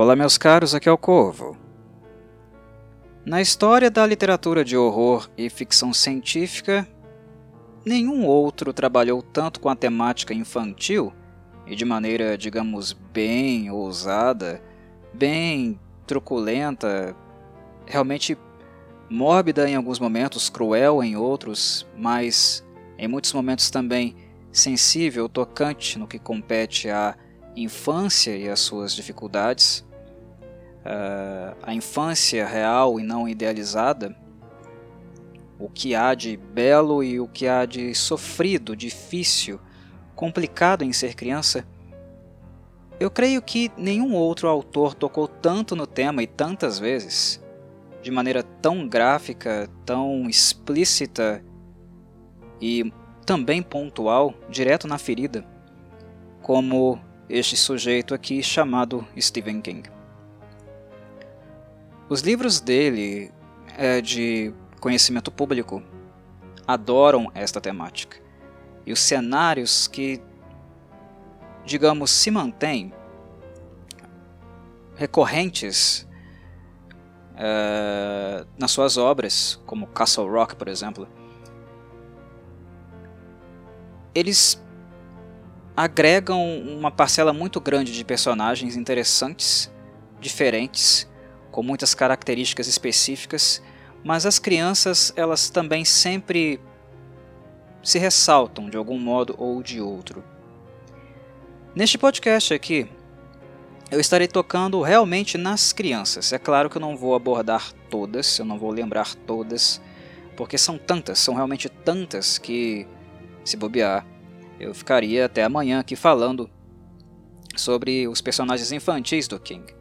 Olá, meus caros, aqui é o Corvo. Na história da literatura de horror e ficção científica, nenhum outro trabalhou tanto com a temática infantil e de maneira, digamos, bem ousada, bem truculenta, realmente mórbida em alguns momentos, cruel em outros, mas em muitos momentos também sensível, tocante no que compete a infância e as suas dificuldades, uh, a infância real e não idealizada, o que há de belo e o que há de sofrido, difícil, complicado em ser criança, eu creio que nenhum outro autor tocou tanto no tema e tantas vezes, de maneira tão gráfica, tão explícita e também pontual, direto na ferida, como este sujeito aqui chamado Stephen King. Os livros dele, é, de conhecimento público, adoram esta temática. E os cenários que, digamos, se mantêm recorrentes é, nas suas obras, como Castle Rock, por exemplo, eles agregam uma parcela muito grande de personagens interessantes, diferentes, com muitas características específicas, mas as crianças elas também sempre se ressaltam de algum modo ou de outro. Neste podcast aqui, eu estarei tocando realmente nas crianças. É claro que eu não vou abordar todas, eu não vou lembrar todas, porque são tantas, são realmente tantas que se bobear, eu ficaria até amanhã aqui falando sobre os personagens infantis do King.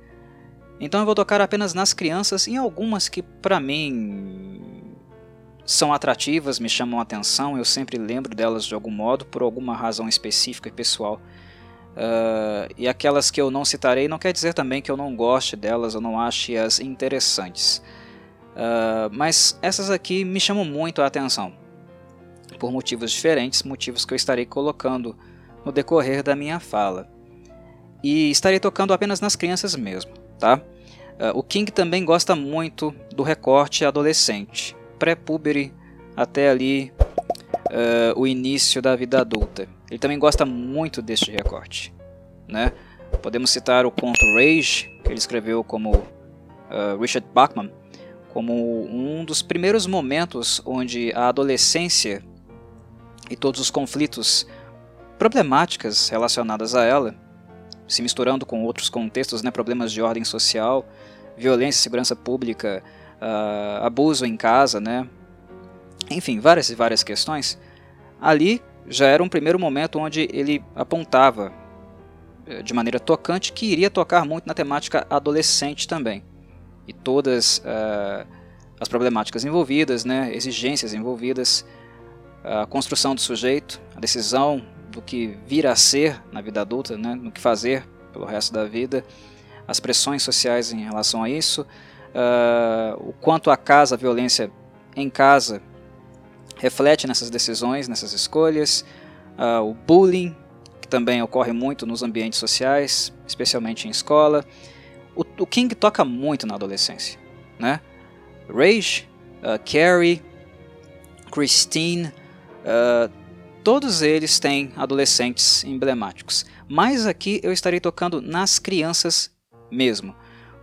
Então eu vou tocar apenas nas crianças e algumas que para mim são atrativas, me chamam a atenção, eu sempre lembro delas de algum modo, por alguma razão específica e pessoal. Uh, e aquelas que eu não citarei não quer dizer também que eu não goste delas ou não ache-as interessantes. Uh, mas essas aqui me chamam muito a atenção por motivos diferentes, motivos que eu estarei colocando no decorrer da minha fala. E estarei tocando apenas nas crianças mesmo, tá? Uh, o King também gosta muito do recorte adolescente, pré-puberty até ali uh, o início da vida adulta. Ele também gosta muito deste recorte, né? Podemos citar o conto Rage, que ele escreveu como uh, Richard Bachman, como um dos primeiros momentos onde a adolescência e todos os conflitos, problemáticas relacionadas a ela, se misturando com outros contextos, né, problemas de ordem social, violência, segurança pública, uh, abuso em casa, né, enfim, várias e várias questões. Ali já era um primeiro momento onde ele apontava eh, de maneira tocante que iria tocar muito na temática adolescente também. E todas uh, as problemáticas envolvidas, né, exigências envolvidas a construção do sujeito, a decisão do que vir a ser na vida adulta, né, no que fazer pelo resto da vida, as pressões sociais em relação a isso, uh, o quanto a casa, a violência em casa reflete nessas decisões, nessas escolhas, uh, o bullying, que também ocorre muito nos ambientes sociais, especialmente em escola. O, o King toca muito na adolescência, né? Rage, uh, Carrie, Christine, Uh, todos eles têm adolescentes emblemáticos, mas aqui eu estarei tocando nas crianças mesmo,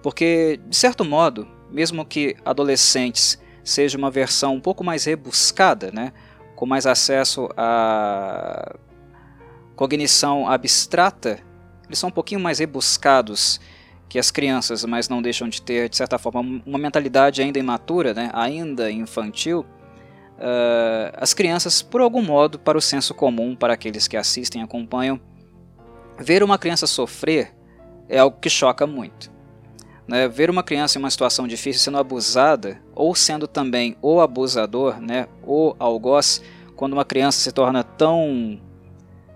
porque de certo modo, mesmo que adolescentes seja uma versão um pouco mais rebuscada, né, com mais acesso à cognição abstrata, eles são um pouquinho mais rebuscados que as crianças, mas não deixam de ter, de certa forma, uma mentalidade ainda imatura, né, ainda infantil, uh, as crianças, por algum modo, para o senso comum, para aqueles que assistem e acompanham, ver uma criança sofrer é algo que choca muito. Né? Ver uma criança em uma situação difícil sendo abusada, ou sendo também o abusador, né? o algoz, quando uma criança se torna tão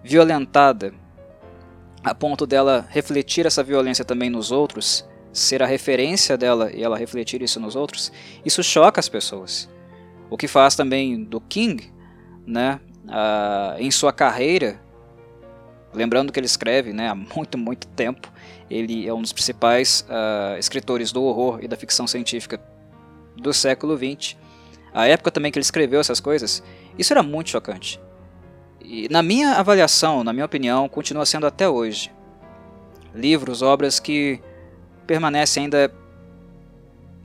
violentada a ponto dela refletir essa violência também nos outros, ser a referência dela e ela refletir isso nos outros, isso choca as pessoas. O que faz também do King, né, uh, em sua carreira, Lembrando que ele escreve né, há muito, muito tempo. Ele é um dos principais uh, escritores do horror e da ficção científica do século XX. A época também que ele escreveu essas coisas, isso era muito chocante. E na minha avaliação, na minha opinião, continua sendo até hoje. Livros, obras que permanecem ainda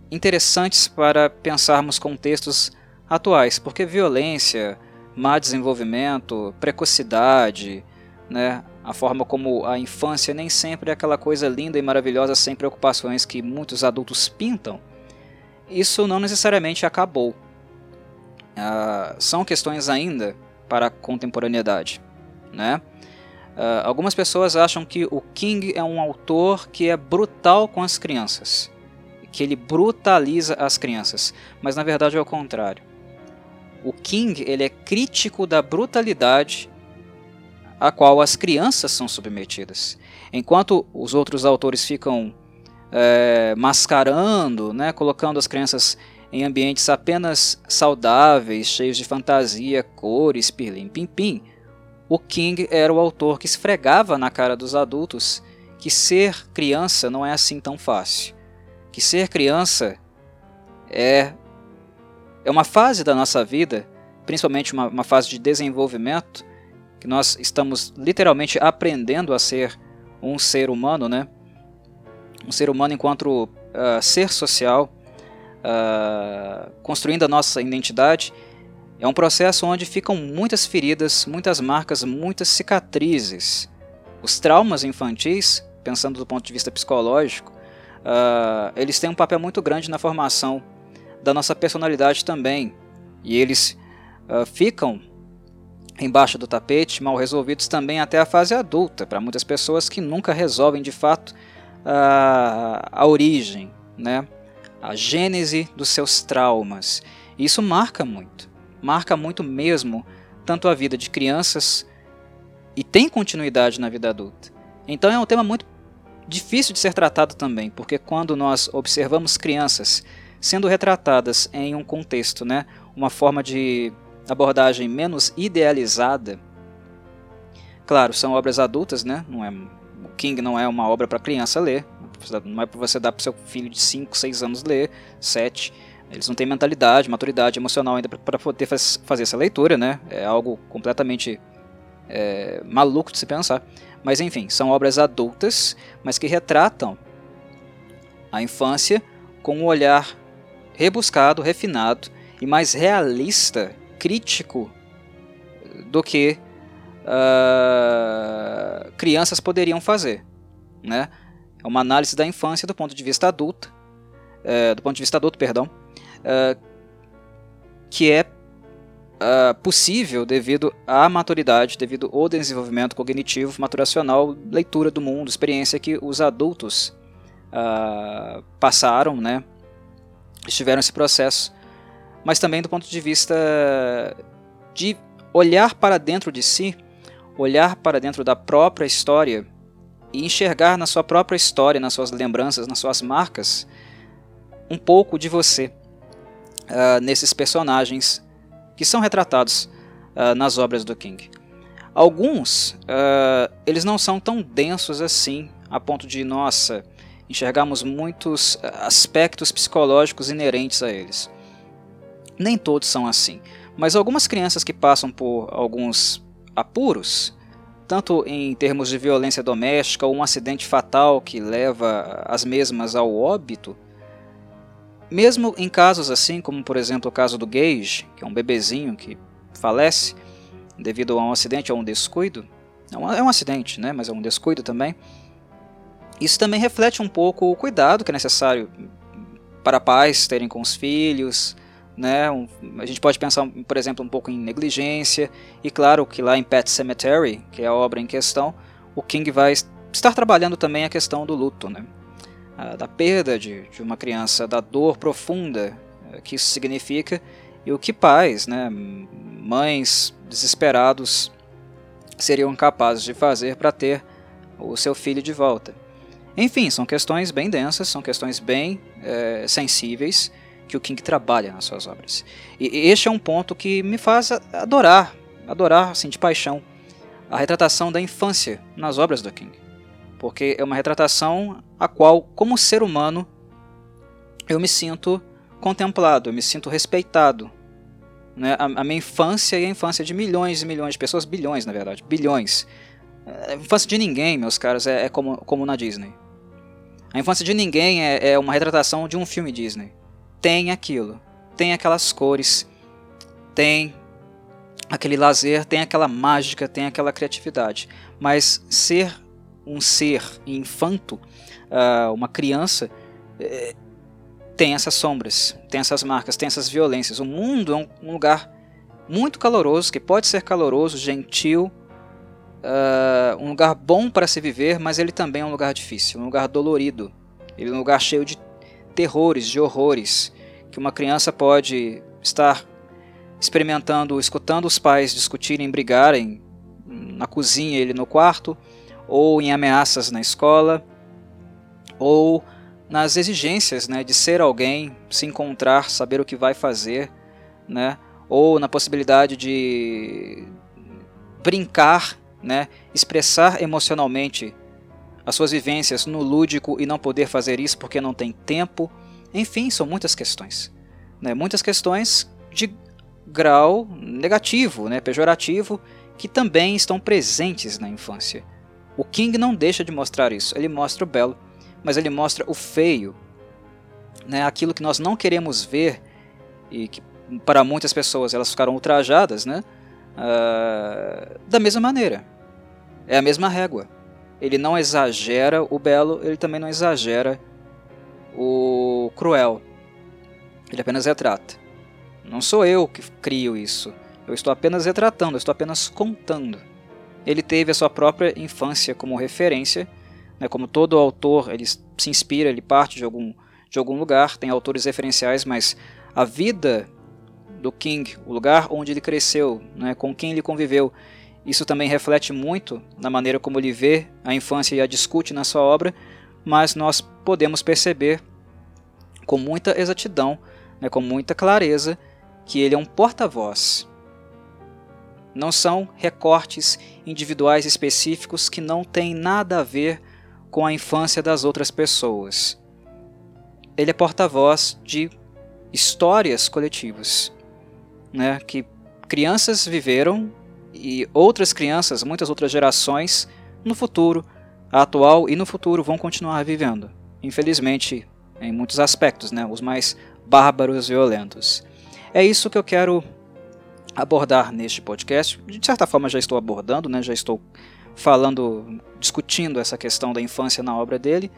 interessantes para pensarmos contextos atuais, porque violência, má desenvolvimento, precocidade, né, a forma como a infância nem sempre é aquela coisa linda e maravilhosa sem preocupações que muitos adultos pintam, isso não necessariamente acabou. Uh, são questões ainda para a contemporaneidade. Né? Uh, algumas pessoas acham que o King é um autor que é brutal com as crianças, que ele brutaliza as crianças, mas na verdade é o contrário. O King ele é crítico da brutalidade a qual as crianças são submetidas, enquanto os outros autores ficam é, mascarando, né, colocando as crianças em ambientes apenas saudáveis, cheios de fantasia, cores, pirlim pim pim. O King era o autor que esfregava na cara dos adultos que ser criança não é assim tão fácil. Que ser criança é, é uma fase da nossa vida, principalmente uma, uma fase de desenvolvimento, que nós estamos literalmente aprendendo a ser um ser humano, né? Um ser humano enquanto uh, ser social, uh, construindo a nossa identidade, é um processo onde ficam muitas feridas, muitas marcas, muitas cicatrizes. Os traumas infantis, pensando do ponto de vista psicológico, uh, eles têm um papel muito grande na formação da nossa personalidade também. E eles uh, ficam embaixo do tapete, mal resolvidos também até a fase adulta, para muitas pessoas que nunca resolvem de fato a, a origem, né? a gênese dos seus traumas. Isso marca muito, marca muito mesmo, tanto a vida de crianças e tem continuidade na vida adulta. Então é um tema muito difícil de ser tratado também, porque quando nós observamos crianças sendo retratadas em um contexto, né, uma forma de abordagem menos idealizada, claro, são obras adultas, né, não é, o King não é uma obra para criança ler, não é para você dar para seu filho de 5, 6 anos ler, 7. Eles não têm mentalidade, maturidade emocional ainda para poder faz, fazer essa leitura, né? É algo completamente é, maluco de se pensar. Mas enfim, são obras adultas, mas que retratam a infância com um olhar rebuscado, refinado e mais realista, crítico do que uh, crianças poderiam fazer, né? É uma análise da infância do ponto de vista adulto, é, do ponto de vista adulto, perdão, é, que é, é possível devido à maturidade, devido ao desenvolvimento cognitivo, maturacional, leitura do mundo, experiência que os adultos é, passaram, né, estiveram esse processo, mas também do ponto de vista de olhar para dentro de si, olhar para dentro da própria história e enxergar na sua própria história, nas suas lembranças, nas suas marcas, um pouco de você uh, nesses personagens que são retratados uh, nas obras do King. Alguns, uh, eles não são tão densos assim, a ponto de, nossa, enxergarmos muitos aspectos psicológicos inerentes a eles. Nem todos são assim, mas algumas crianças que passam por alguns apuros, tanto em termos de violência doméstica ou um acidente fatal que leva as mesmas ao óbito, mesmo em casos assim, como por exemplo o caso do Gage, que é um bebezinho que falece devido a um acidente ou um descuido, é um acidente, né, mas é um descuido também. Isso também reflete um pouco o cuidado que é necessário para pais terem com os filhos, né? A gente pode pensar, por exemplo, um pouco em negligência, e claro que lá em Pet Cemetery, que é a obra em questão, o King vai estar trabalhando também a questão do luto, né? da perda de, de uma criança, da dor profunda eh, que isso significa, e o que pais, né? mães desesperados seriam capazes de fazer para ter o seu filho de volta. Enfim, são questões bem densas, são questões bem é, sensíveis, que o King trabalha nas suas obras. E este é um ponto que me faz adorar, adorar assim de paixão a retratação da infância nas obras do King. Porque é uma retratação a qual, como ser humano, eu me sinto contemplado, eu me sinto respeitado. Né? A, a minha infância e a infância de milhões e milhões de pessoas, bilhões na verdade, bilhões. A infância de ninguém, meus caros, é, é como, como na Disney. A infância de ninguém é, é uma retratação de um filme Disney. Tem aquilo, tem aquelas cores, tem aquele lazer, tem aquela mágica, tem aquela criatividade. Mas ser um ser infanto, uh, uma criança, é, tem essas sombras, tem essas marcas, tem essas violências. O mundo é um lugar muito caloroso, que pode ser caloroso, gentil, uh, um lugar bom para se viver, mas ele também é um lugar difícil, um lugar dolorido. Ele é um lugar cheio de terrores, de horrores, que uma criança pode estar experimentando, escutando os pais discutirem, brigarem na cozinha, ele no quarto, ou em ameaças na escola, ou nas exigências né, de ser alguém, se encontrar, saber o que vai fazer, né, ou na possibilidade de brincar, né, expressar emocionalmente as suas vivências no lúdico e não poder fazer isso porque não tem tempo. Enfim, são muitas questões. Né, muitas questões de grau negativo, né, pejorativo, que também estão presentes na infância. O King não deixa de mostrar isso, ele mostra o belo, mas ele mostra o feio, né, aquilo que nós não queremos ver e que para muitas pessoas elas ficaram ultrajadas, né, uh, da mesma maneira. É a mesma régua. Ele não exagera o belo, ele também não exagera o cruel. Ele apenas retrata. Não sou eu que crio isso. Eu estou apenas retratando, eu estou apenas contando. Ele teve a sua própria infância como referência, né, como todo autor, ele se inspira, ele parte de algum, de algum lugar, tem autores referenciais, mas a vida do King, o lugar onde ele cresceu, né, com quem ele conviveu, isso também reflete muito na maneira como ele vê a infância e a discute na sua obra, mas nós podemos perceber com muita exatidão, né, com muita clareza, que ele é um porta-voz. Não são recortes individuais específicos que não têm nada a ver com a infância das outras pessoas. Ele é porta-voz de histórias coletivas, né, que crianças viveram e outras crianças, muitas outras gerações, no futuro, atual e no futuro vão continuar vivendo. Infelizmente, em muitos aspectos, né, os mais bárbaros e violentos. É isso que eu quero abordar neste podcast. De certa forma já estou abordando, né? já estou falando, discutindo essa questão da infância na obra dele,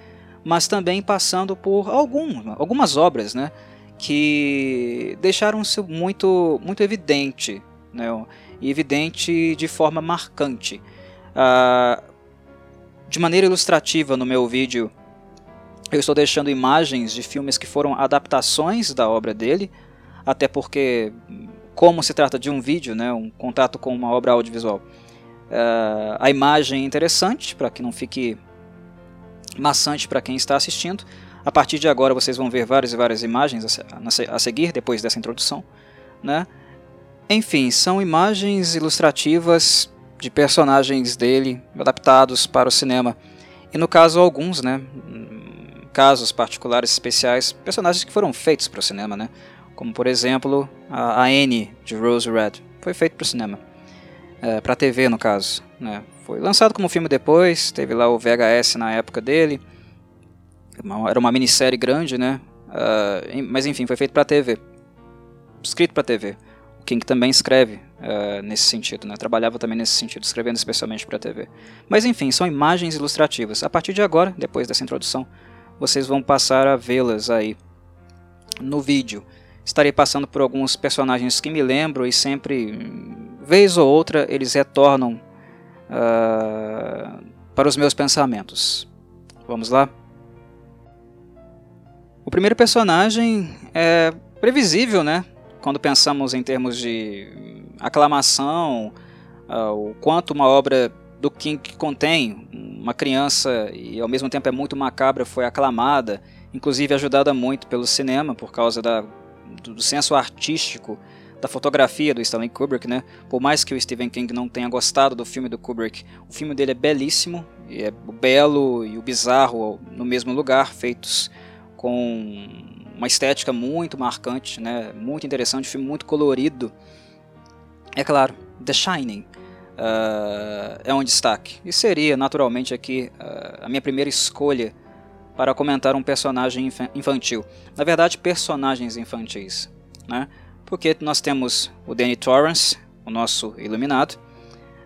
mas também passando por algum, algumas obras né? que deixaram-se muito, muito evidente, né? E evidente de forma marcante. Ah, de maneira ilustrativa no meu vídeo, eu estou deixando imagens de filmes que foram adaptações da obra dele, até porque, como se trata de um vídeo, né, um contato com uma obra audiovisual, uh, a imagem é interessante para que não fique maçante para quem está assistindo. A partir de agora vocês vão ver várias e várias imagens a seguir depois dessa introdução, né? Enfim, são imagens ilustrativas de personagens dele adaptados para o cinema. E no caso alguns, né, casos particulares especiais, personagens que foram feitos para o cinema, né? como por exemplo a, a Anne de Rose Red, foi feito para o cinema, é, para TV no caso. Né? Foi lançado como filme depois, teve lá o VHS na época dele, era uma minissérie grande, né? Uh, mas enfim, foi feito para TV, escrito para TV. King também escreve uh, nesse sentido, né? trabalhava também nesse sentido, escrevendo especialmente para TV. Mas enfim, são imagens ilustrativas. A partir de agora, depois dessa introdução, vocês vão passar a vê-las aí no vídeo estarei passando por alguns personagens que me lembro e sempre, vez ou outra, eles retornam uh, para os meus pensamentos. Vamos lá? O primeiro personagem é previsível, né? Quando pensamos em termos de aclamação, uh, o quanto uma obra do King contém uma criança e ao mesmo tempo é muito macabra foi aclamada, inclusive ajudada muito pelo cinema por causa da do, do senso artístico da fotografia do Stanley Kubrick, né? Por mais que o Stephen King não tenha gostado do filme do Kubrick, o filme dele é belíssimo, é o belo e o bizarro no mesmo lugar, feitos com uma estética muito marcante, né? Muito interessante, um filme muito colorido. É claro, The Shining uh, é um destaque e seria naturalmente aqui uh, a minha primeira escolha para comentar um personagem infantil. Na verdade, personagens infantis, né? Porque nós temos o Danny Torrance, o nosso iluminado,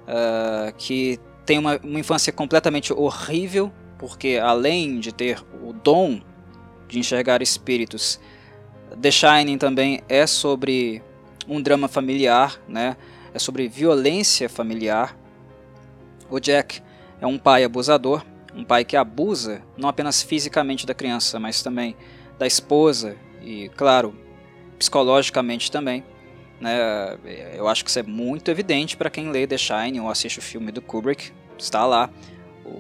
uh, que tem uma, uma infância completamente horrível, porque além de ter o dom de enxergar espíritos, The Shining também é sobre um drama familiar, né? É sobre violência familiar. O Jack é um pai abusador um pai que abusa não apenas fisicamente da criança, mas também da esposa e, claro, psicologicamente também. Né? Eu acho que isso é muito evidente para quem lê The Shining ou assiste o filme do Kubrick. Está lá.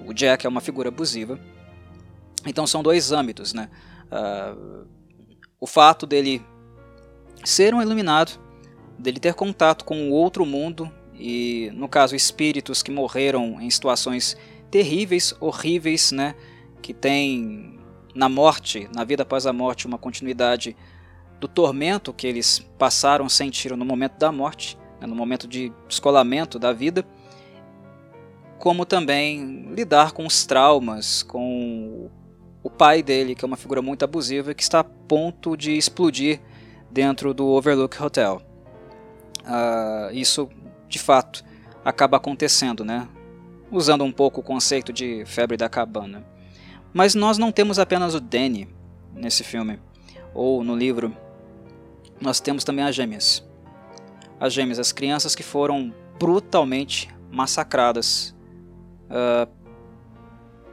O Jack é uma figura abusiva. Então são dois âmbitos. Né? Uh, o fato dele ser um iluminado, dele ter contato com o outro mundo e, no caso, espíritos que morreram em situações terríveis, horríveis, né? Que tem na morte, na vida após a morte, uma continuidade do tormento que eles passaram, sentiram no momento da morte, né, no momento de descolamento da vida, como também lidar com os traumas, com o pai dele, que é uma figura muito abusiva, que está a ponto de explodir dentro do Overlook Hotel. Uh, isso, de fato, acaba acontecendo, né? usando um pouco o conceito de febre da cabana. Mas nós não temos apenas o Danny nesse filme, ou no livro, nós temos também as gêmeas. As gêmeas, as crianças que foram brutalmente massacradas uh,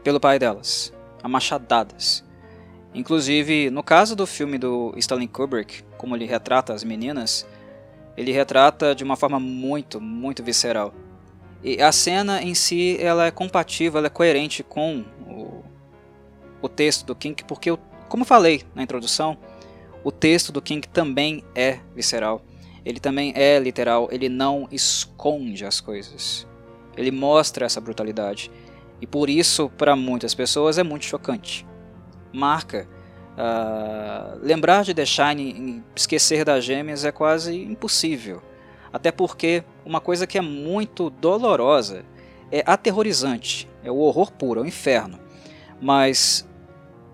pelo pai delas, amachadadas. Inclusive, no caso do filme do Stanley Kubrick, como ele retrata as meninas, ele retrata de uma forma muito, muito visceral. E a cena em si ela é compatível, ela é coerente com o, o texto do King, porque, eu, como falei na introdução, o texto do King também é visceral. Ele também é literal, ele não esconde as coisas. Ele mostra essa brutalidade. E por isso, para muitas pessoas, é muito chocante. Marca. Uh, lembrar de The Shining e esquecer das gêmeas é quase impossível. Até porque uma coisa que é muito dolorosa, é aterrorizante, é o horror puro, é o inferno. Mas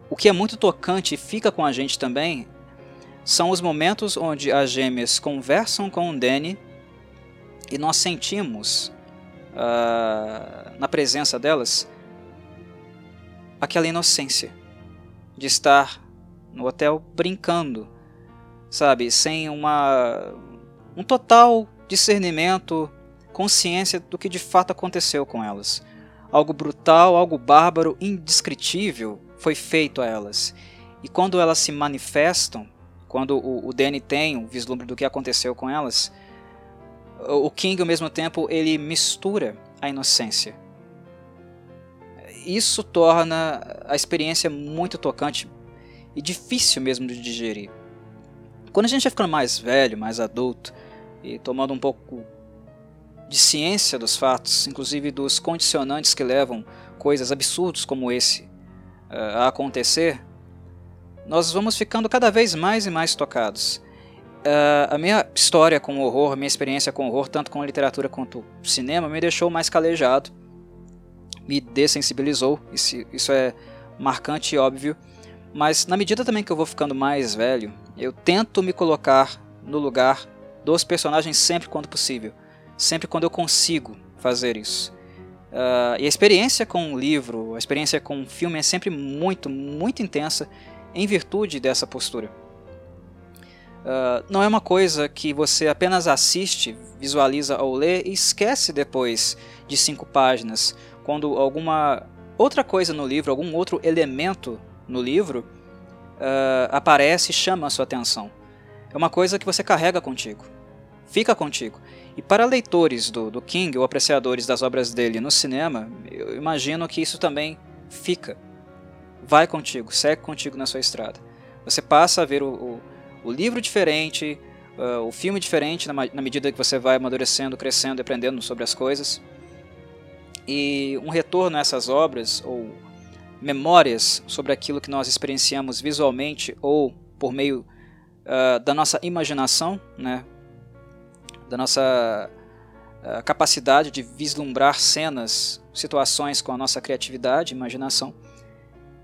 o que é muito tocante e fica com a gente também são os momentos onde as gêmeas conversam com o Danny e nós sentimos uh, na presença delas aquela inocência de estar no hotel brincando, sabe, sem uma um total discernimento, consciência do que de fato aconteceu com elas. Algo brutal, algo bárbaro, indescritível foi feito a elas. E quando elas se manifestam, quando o, o Danny tem um vislumbre do que aconteceu com elas, o King ao mesmo tempo ele mistura a inocência. Isso torna a experiência muito tocante e difícil mesmo de digerir. Quando a gente vai ficando mais velho, mais adulto, e tomando um pouco de ciência dos fatos, inclusive dos condicionantes que levam coisas absurdas como esse uh, a acontecer, nós vamos ficando cada vez mais e mais tocados. Uh, a minha história com horror, a minha experiência com horror, tanto com literatura quanto cinema, me deixou mais calejado, me dessensibilizou, isso, isso é marcante e óbvio, mas na medida também que eu vou ficando mais velho, eu tento me colocar no lugar dos personagens sempre quando possível, sempre quando eu consigo fazer isso. Uh, e a experiência com o livro, a experiência com o filme é sempre muito, muito intensa em virtude dessa postura. Uh, não é uma coisa que você apenas assiste, visualiza ou lê e esquece depois de cinco páginas, quando alguma outra coisa no livro, algum outro elemento no livro uh, aparece e chama a sua atenção. É uma coisa que você carrega contigo fica contigo. E para leitores do, do King ou apreciadores das obras dele no cinema, eu imagino que isso também fica. Vai contigo, segue contigo na sua estrada. Você passa a ver o, o, o livro diferente, uh, o filme diferente na, na, medida que você vai amadurecendo, crescendo, aprendendo sobre as coisas. E um retorno a essas obras ou memórias sobre aquilo que nós experienciamos visualmente ou por meio uh, da nossa imaginação, né? da nossa uh, capacidade de vislumbrar cenas, situações com a nossa criatividade, imaginação.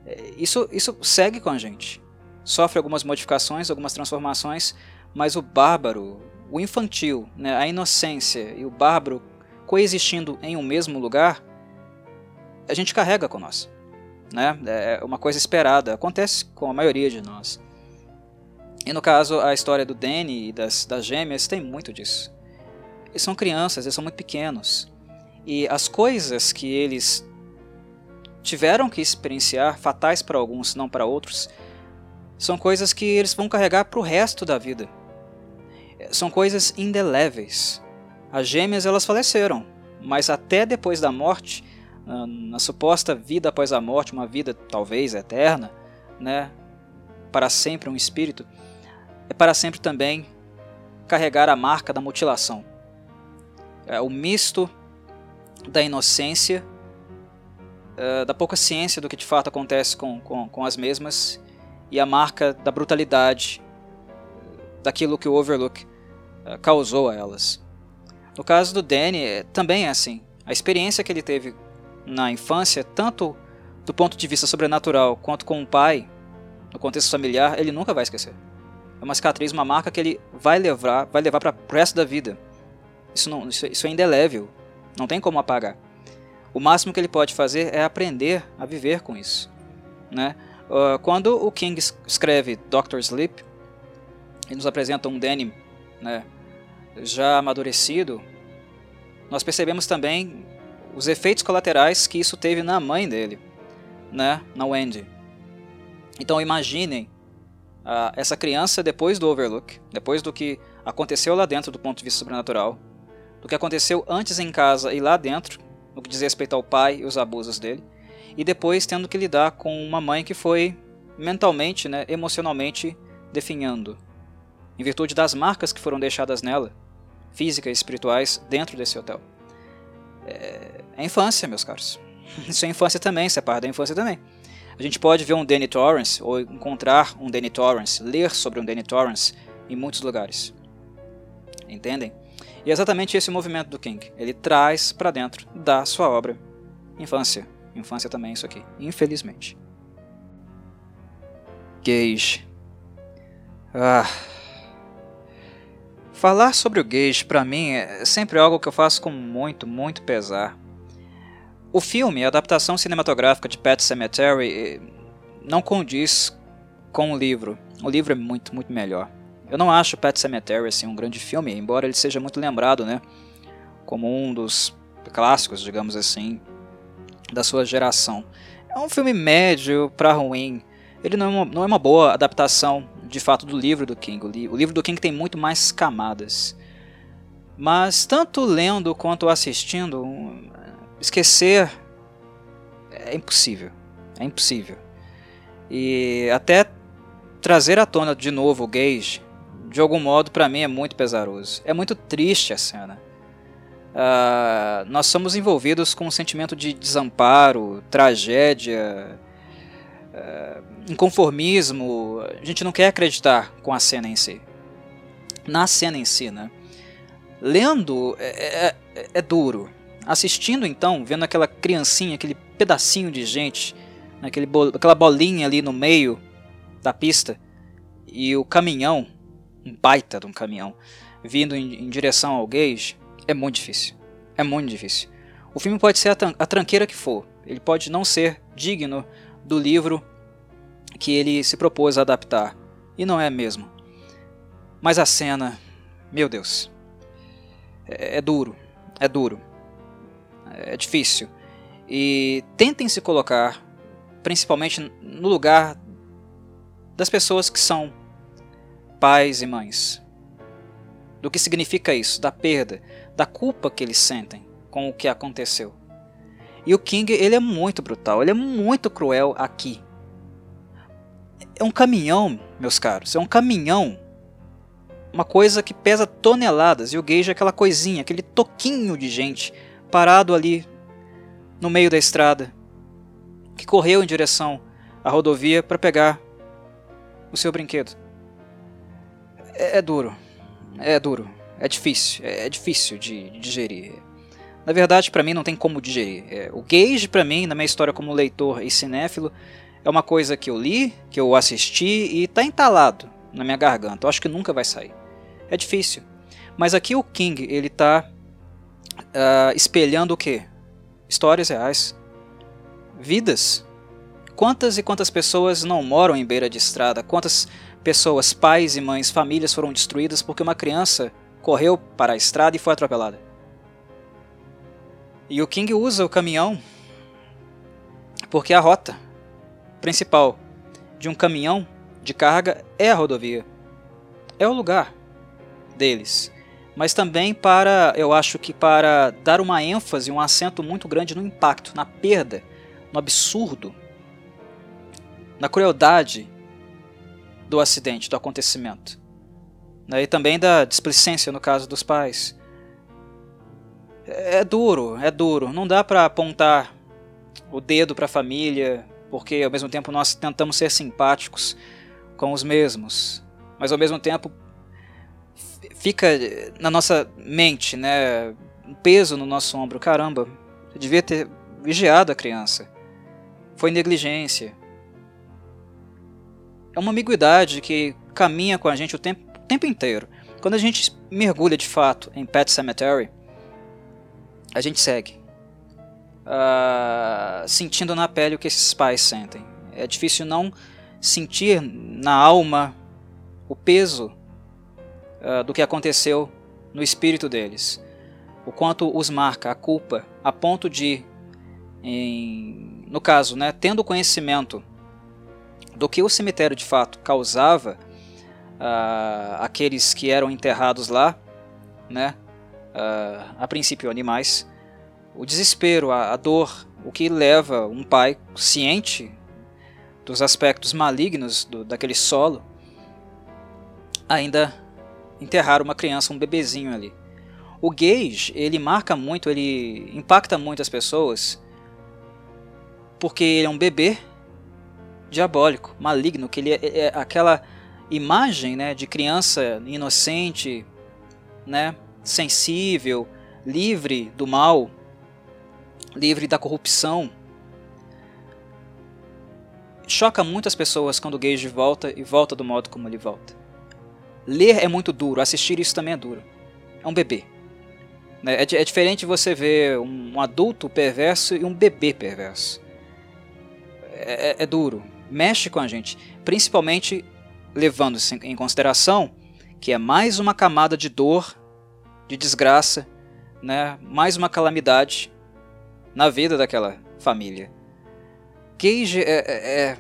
É, isso, isso segue com a gente. Sofre algumas modificações, algumas transformações, mas o bárbaro, o infantil, né, a inocência e o bárbaro coexistindo em um mesmo lugar, a gente carrega com nós. Né? É uma coisa esperada, acontece com a maioria de nós. E no caso, a história do Danny e das, das gêmeas tem muito disso. Eles são crianças, eles são muito pequenos. E as coisas que eles tiveram que experienciar, fatais para alguns, não para outros, são coisas que eles vão carregar para o resto da vida. São coisas indeléveis. As gêmeas elas faleceram, mas até depois da morte, na suposta vida após a morte, uma vida talvez eterna, né, para sempre um espírito, é para sempre também carregar a marca da mutilação. É o misto da inocência, é, da pouca ciência do que de fato acontece com, com, com as mesmas e a marca da brutalidade daquilo que o Overlook uh, causou a elas. No caso do Danny, é, também é assim. A experiência que ele teve na infância, tanto do ponto de vista sobrenatural quanto com o pai, no contexto familiar, ele nunca vai esquecer. É uma cicatriz, uma marca que ele vai levar, vai levar para o resto da vida. Isso, não, isso, isso é indelével, não tem como apagar. O máximo que ele pode fazer é aprender a viver com isso. Né? Uh, quando o King escreve Doctor Sleep, ele nos apresenta um Danny né, já amadurecido, nós percebemos também os efeitos colaterais que isso teve na mãe dele, né, na Wendy. Então imaginem uh, essa criança depois do Overlook, depois do que aconteceu lá dentro do ponto de vista sobrenatural, do que aconteceu antes em casa e lá dentro, no que diz respeito ao pai e os abusos dele, e depois tendo que lidar com uma mãe que foi mentalmente, né, emocionalmente definhando, em virtude das marcas que foram deixadas nela, físicas e espirituais, dentro desse hotel. É, é infância, meus caros. Isso é infância também, isso é parte da infância também. A gente pode ver um Danny Torrance, ou encontrar um Danny Torrance, ler sobre um Danny Torrance em muitos lugares. Entendem? E é exatamente esse o movimento do King. Ele traz para dentro da sua obra infância Infância também isso aqui, infelizmente. Gage. Ah. Falar sobre o Gage para mim é sempre algo que eu faço com muito, muito pesar. O filme, a adaptação cinematográfica de Pet Cemetery, eh, não condiz com o livro. O livro é muito, muito melhor. Eu não acho Pet Cemetery assim, um grande filme, embora ele seja muito lembrado, né? Como um dos clássicos, digamos assim, da sua geração. É um filme médio para ruim. Ele não é, uma, não é uma boa adaptação, de fato, do livro do King. O, livro do King tem muito mais camadas. Mas, tanto lendo quanto assistindo, esquecer é impossível. É impossível. E até trazer à tona de novo o Gage, de algum modo, para mim é muito pesaroso. É muito triste a cena. Uh, nós somos envolvidos com um sentimento de desamparo, tragédia, uh, inconformismo. A gente não quer acreditar com a cena em si. Na cena em si, né? Lendo é, é, é duro. Assistindo, então, vendo aquela criancinha, aquele pedacinho de gente, aquele bol aquela bolinha ali no meio da pista, e o caminhão, um baita de um caminhão, vindo em, em direção ao Gage, é muito difícil. É muito difícil. O filme pode ser a, tranqueira que for, ele pode não ser digno do livro que ele se propôs a adaptar, e não é mesmo. Mas a cena, meu Deus, é, é duro, é duro, é difícil. E tentem se colocar, principalmente no lugar das pessoas que são pais e mães. Do que significa isso, da perda, da culpa que eles sentem com o que aconteceu. E o King, ele é muito brutal, ele é muito cruel aqui. É um caminhão, meus caros, é um caminhão uma coisa que pesa toneladas e o Gage é aquela coisinha, aquele toquinho de gente parado ali no meio da estrada que correu em direção à rodovia para pegar o seu brinquedo. É, é, duro, é duro, é difícil, é, é difícil de, de, digerir. Na verdade, para mim não tem como digerir. É, o Gage, para mim, na minha história como leitor e cinéfilo, é uma coisa que eu li, que eu assisti e está entalado na minha garganta. Eu acho que nunca vai sair. É difícil. Mas aqui o King, ele está uh, espelhando o quê? Histórias reais. Vidas. Quantas e quantas pessoas não moram em beira de estrada? Quantas pessoas, pais e mães, famílias foram destruídas porque uma criança correu para a estrada e foi atropelada? E o King usa o caminhão porque a rota principal de um caminhão de carga é a rodovia. É o lugar deles. Mas também para, eu acho que para dar uma ênfase, um acento muito grande no impacto, na perda, no absurdo, na crueldade do acidente, do acontecimento. Né? E também da displicência no caso dos pais. É duro, é duro. Não dá para apontar o dedo para a família, porque ao mesmo tempo nós tentamos ser simpáticos com os mesmos, mas ao mesmo tempo fica na nossa mente, né, um peso no nosso ombro. Caramba, eu devia ter vigiado a criança. Foi negligência. É uma ambiguidade que caminha com a gente o tempo, tempo inteiro. Quando a gente mergulha de fato em Pet Cemetery, a gente segue uh, sentindo na pele o que esses pais sentem. É difícil não sentir na alma o peso uh, do que aconteceu no espírito deles. O quanto os marca a culpa, a ponto de, em, no caso, né, tendo conhecimento do que o cemitério de fato causava uh, aqueles que eram enterrados lá, né, uh, a princípio animais, o desespero, a, a dor, o que leva um pai ciente dos aspectos malignos do, daquele solo ainda enterrar uma criança, um bebezinho ali. O Gage, ele marca muito, ele impacta muito as pessoas porque ele é um bebê diabólico, maligno, que ele é, é aquela imagem, né, de criança inocente, né, sensível, livre do mal, livre da corrupção. Choca muitas pessoas quando o Gage volta e volta do modo como ele volta. Ler é muito duro, assistir isso também é duro. É um bebê. Né? É, é diferente você ver um adulto perverso e um bebê perverso. É, é, é duro, mexe com a gente, principalmente levando-se em consideração que é mais uma camada de dor, de desgraça, né? mais uma calamidade na vida daquela família. Cage é, é, é,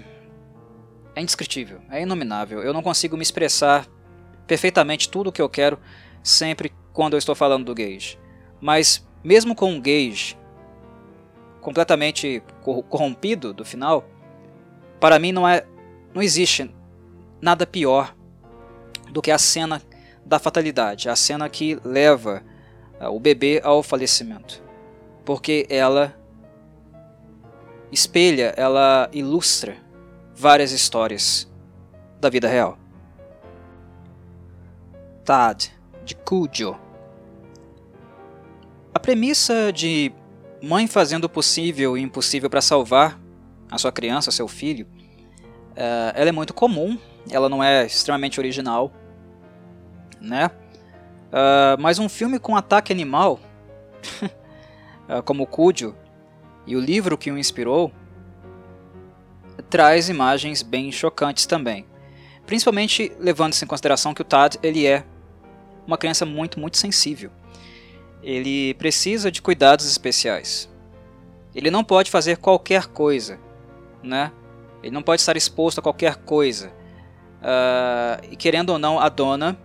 é indescritível, é inominável. Eu não consigo me expressar perfeitamente tudo o que eu quero sempre quando eu estou falando do Gage. Mas mesmo com o Gage completamente corrompido do final, para mim não é não existe nada pior do que a cena da fatalidade, a cena que leva uh, o bebê ao falecimento porque ela espelha, ela ilustra várias histórias da vida real. Tad, de Cujo. A premissa de mãe fazendo o possível e impossível para salvar a sua criança, seu filho, uh, ela é muito comum, ela não é extremamente original, né? Uh, mas um filme com ataque animal Ah, como Cúdio e o livro que o inspirou, traz imagens bem chocantes também. Principalmente levando-se em consideração que o Tad ele é uma criança muito, muito sensível. Ele precisa de cuidados especiais. Ele não pode fazer qualquer coisa, né? Ele não pode estar exposto a qualquer coisa. Uh, e querendo ou não, a dona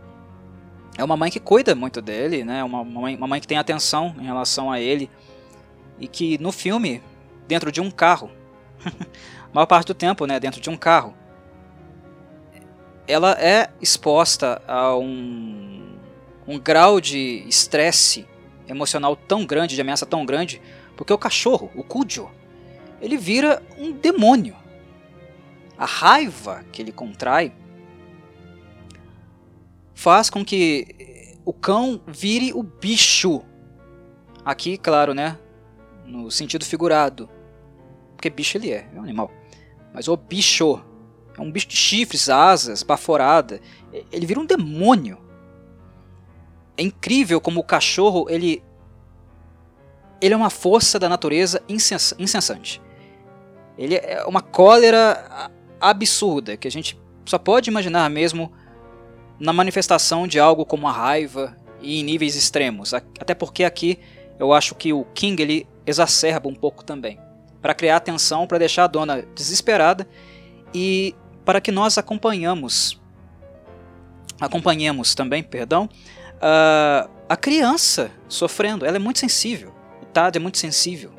é uma mãe que cuida muito dele, né? Uma mãe, uma mãe que tem atenção em relação a ele e que no filme, dentro de um carro, a maior parte do tempo, né, dentro de um carro, ela é exposta a um, um grau de estresse emocional tão grande, de ameaça tão grande, porque o cachorro, o Cujo, ele vira um demônio. A raiva que ele contrai faz com que o cão vire o bicho. Aqui, claro, né? No sentido figurado. Porque bicho ele é, é um animal. Mas o bicho é um bicho de chifres, asas, baforada. Ele vira um demônio. É incrível como o cachorro, ele ele é uma força da natureza insens incessante. Ele é uma cólera absurda que a gente só pode imaginar mesmo na manifestação de algo como a raiva e em níveis extremos. Até porque aqui eu acho que o King ele exacerba um pouco também, para criar tensão, para deixar a dona desesperada e para que nós acompanhamos, acompanhemos também, perdão, uh, a criança sofrendo. Ela é muito sensível. O Tad é muito sensível.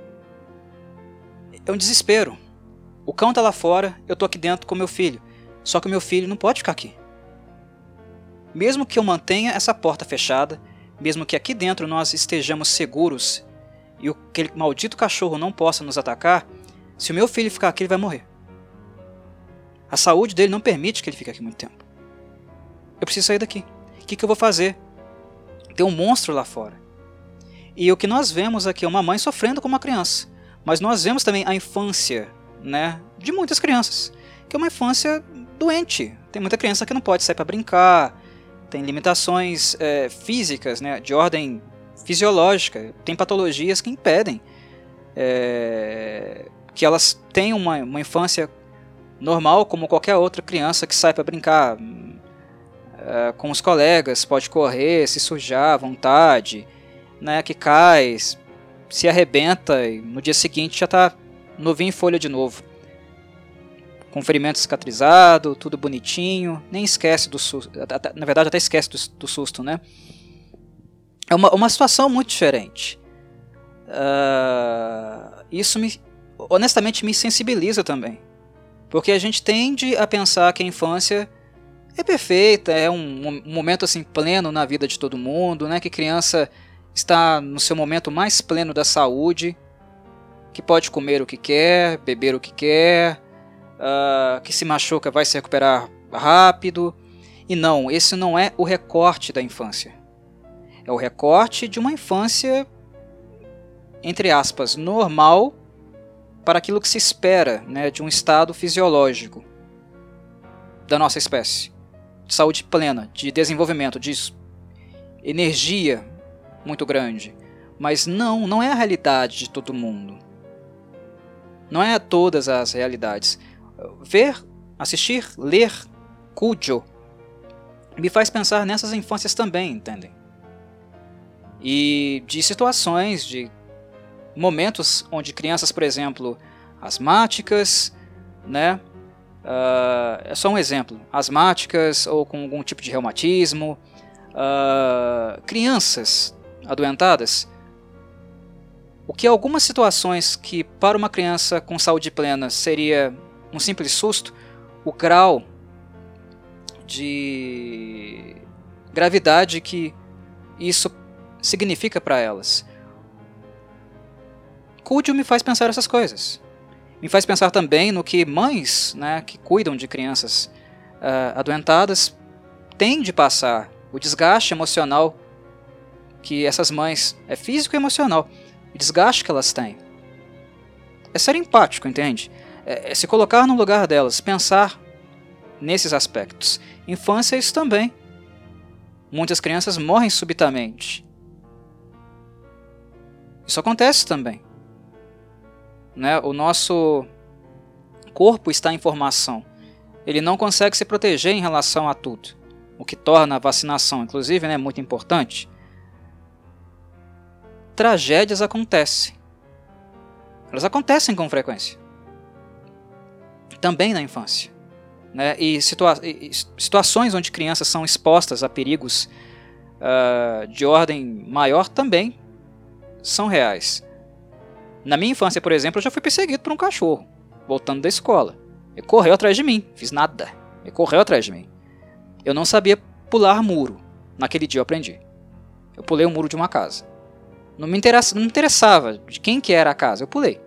É um desespero. O cão está lá fora, eu estou aqui dentro com meu filho. Só que meu filho não pode ficar aqui. Mesmo que eu mantenha essa porta fechada, mesmo que aqui dentro nós estejamos seguros e aquele maldito cachorro não possa nos atacar, se o meu filho ficar aqui, ele vai morrer. A saúde dele não permite que ele fique aqui muito tempo. Eu preciso sair daqui. O que, que eu vou fazer? Tem um monstro lá fora. E o que nós vemos aqui é uma mãe sofrendo com uma criança. Mas nós vemos também a infância né, de muitas crianças, que é uma infância doente. Tem muita criança que não pode sair para brincar, tem limitações é, físicas, né, de ordem fisiológica, tem patologias que impedem é, que elas tenham uma, uma infância normal como qualquer outra criança que sai para brincar é, com os colegas, pode correr, se sujar à vontade, né, que cai, se arrebenta e no dia seguinte já está novinho em folha de novo. Com ferimento cicatrizado, tudo bonitinho, nem esquece do susto. Na verdade, até esquece do, do susto, né? É uma, uma situação muito diferente. Uh, isso me, honestamente me sensibiliza também. Porque a gente tende a pensar que a infância é perfeita, é um, um, momento assim pleno na vida de todo mundo, né? Que criança está no seu momento mais pleno da saúde, que pode comer o que quer, beber o que quer, uh, que se machuca vai se recuperar rápido. E não, esse não é o recorte da infância. É o recorte de uma infância, entre aspas, normal para aquilo que se espera né, de um estado fisiológico da nossa espécie. De saúde plena, de desenvolvimento, de energia muito grande. Mas não, não é a realidade de todo mundo. Não é todas as realidades. Ver, assistir, ler Cujo me faz pensar nessas infâncias também, entendem? E de situações, de momentos onde crianças, por exemplo, asmáticas, né? Uh, é só um exemplo. Asmáticas ou com algum tipo de reumatismo, uh, crianças adoentadas. O que algumas situações que para uma criança com saúde plena seria um simples susto, o grau de gravidade que isso significa para elas. Cúdio me faz pensar essas coisas. Me faz pensar também no que mães né, que cuidam de crianças uh, adoentadas têm de passar, o desgaste emocional que essas mães, é físico e emocional, o desgaste que elas têm. É ser empático, entende? É, é se colocar no lugar delas, pensar nesses aspectos. Infância é isso também. Muitas crianças morrem subitamente. Isso acontece também. Né? O nosso corpo está em formação. Ele não consegue se proteger em relação a tudo, o que torna a vacinação, inclusive, né, muito importante. Tragédias acontecem. Elas acontecem com frequência. Também na infância. Né? E, situa e situações onde crianças são expostas a perigos uh, de ordem maior também são reais. Na minha infância, por exemplo, eu já fui perseguido por um cachorro, voltando da escola. Ele correu atrás de mim, fiz nada. Ele correu atrás de mim. Eu não sabia pular muro. Naquele dia eu aprendi. Eu pulei o muro de uma casa. Não me, não me interessava de quem que era a casa, eu pulei.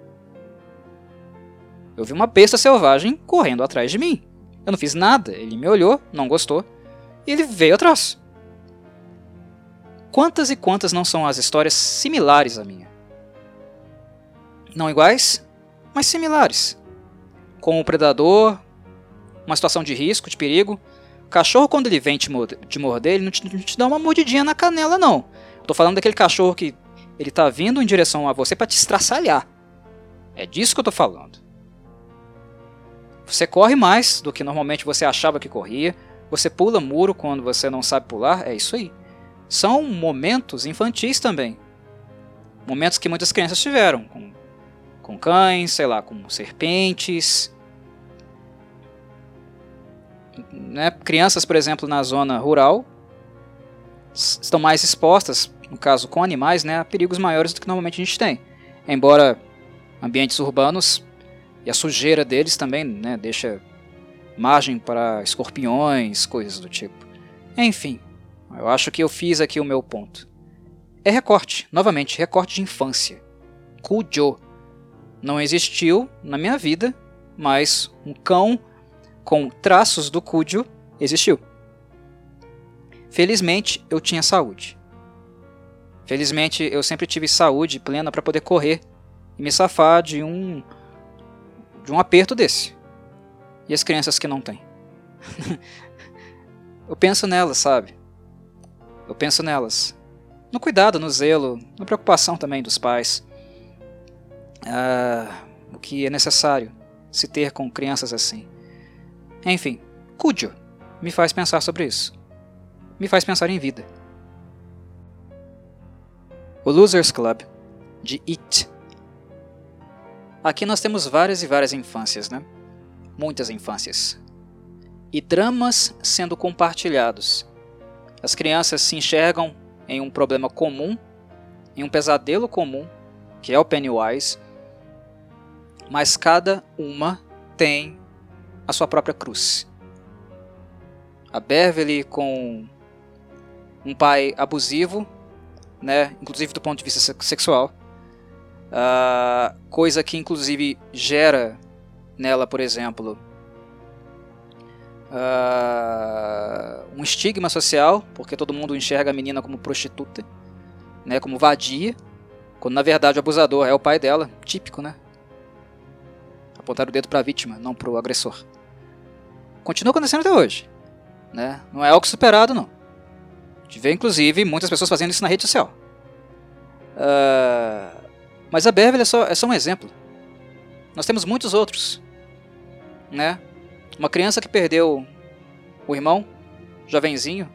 Eu vi uma besta selvagem correndo atrás de mim. Eu não fiz nada, ele me olhou, não gostou, e ele veio atrás. Quantas e quantas não são as histórias similares à minha? Não iguais, mas similares. Com o predador, uma situação de risco, de perigo. O cachorro, quando ele vem te morder, ele não te, não te dá uma mordidinha na canela, não. Estou falando daquele cachorro que ele está vindo em direção a você para te estraçalhar. É disso que eu estou falando. Você corre mais do que normalmente você achava que corria. Você pula muro quando você não sabe pular. É isso aí. São momentos infantis também. Momentos que muitas crianças tiveram. Com, com cães, sei lá, com serpentes. Né? Crianças, por exemplo, na zona rural estão mais expostas no caso com animais, né, a perigos maiores do que normalmente a gente tem. Embora ambientes urbanos e a sujeira deles também né, deixa margem para escorpiões, coisas do tipo. Enfim, eu acho que eu fiz aqui o meu ponto. É recorte, novamente, recorte de infância. Cujo. Não existiu na minha vida, mas um cão com traços do Cujo existiu. Felizmente, eu tinha saúde. Felizmente, eu sempre tive saúde plena para poder correr e me safar de um de um aperto desse. E as crianças que não têm? eu penso nelas, sabe? Eu penso nelas. No cuidado, no zelo, na preocupação também dos pais. Ah, o que é necessário se ter com crianças assim. Enfim, Cujo me faz pensar sobre isso. Me faz pensar em vida. O Losers Club, de It. Aqui nós temos várias e várias infâncias, né? Muitas infâncias. E dramas sendo compartilhados. As crianças se enxergam em um problema comum, em um pesadelo comum, que é o Pennywise, mas cada uma tem a sua própria cruz. A Beverly com um pai abusivo né? Inclusive do ponto de vista sexual. Uh, coisa que inclusive gera nela, por exemplo, uh, um estigma social, porque todo mundo enxerga a menina como prostituta, né, como vadia, quando na verdade o abusador é o pai dela, típico, né? Apontar o dedo para a vítima, não para o agressor. Continua acontecendo até hoje, né? Não é algo superado, não. A gente vê, inclusive, muitas pessoas fazendo isso na rede social. Uh, mas a Beverly é só, é só um exemplo. Nós temos muitos outros. Né? Uma criança que perdeu o irmão, jovenzinho.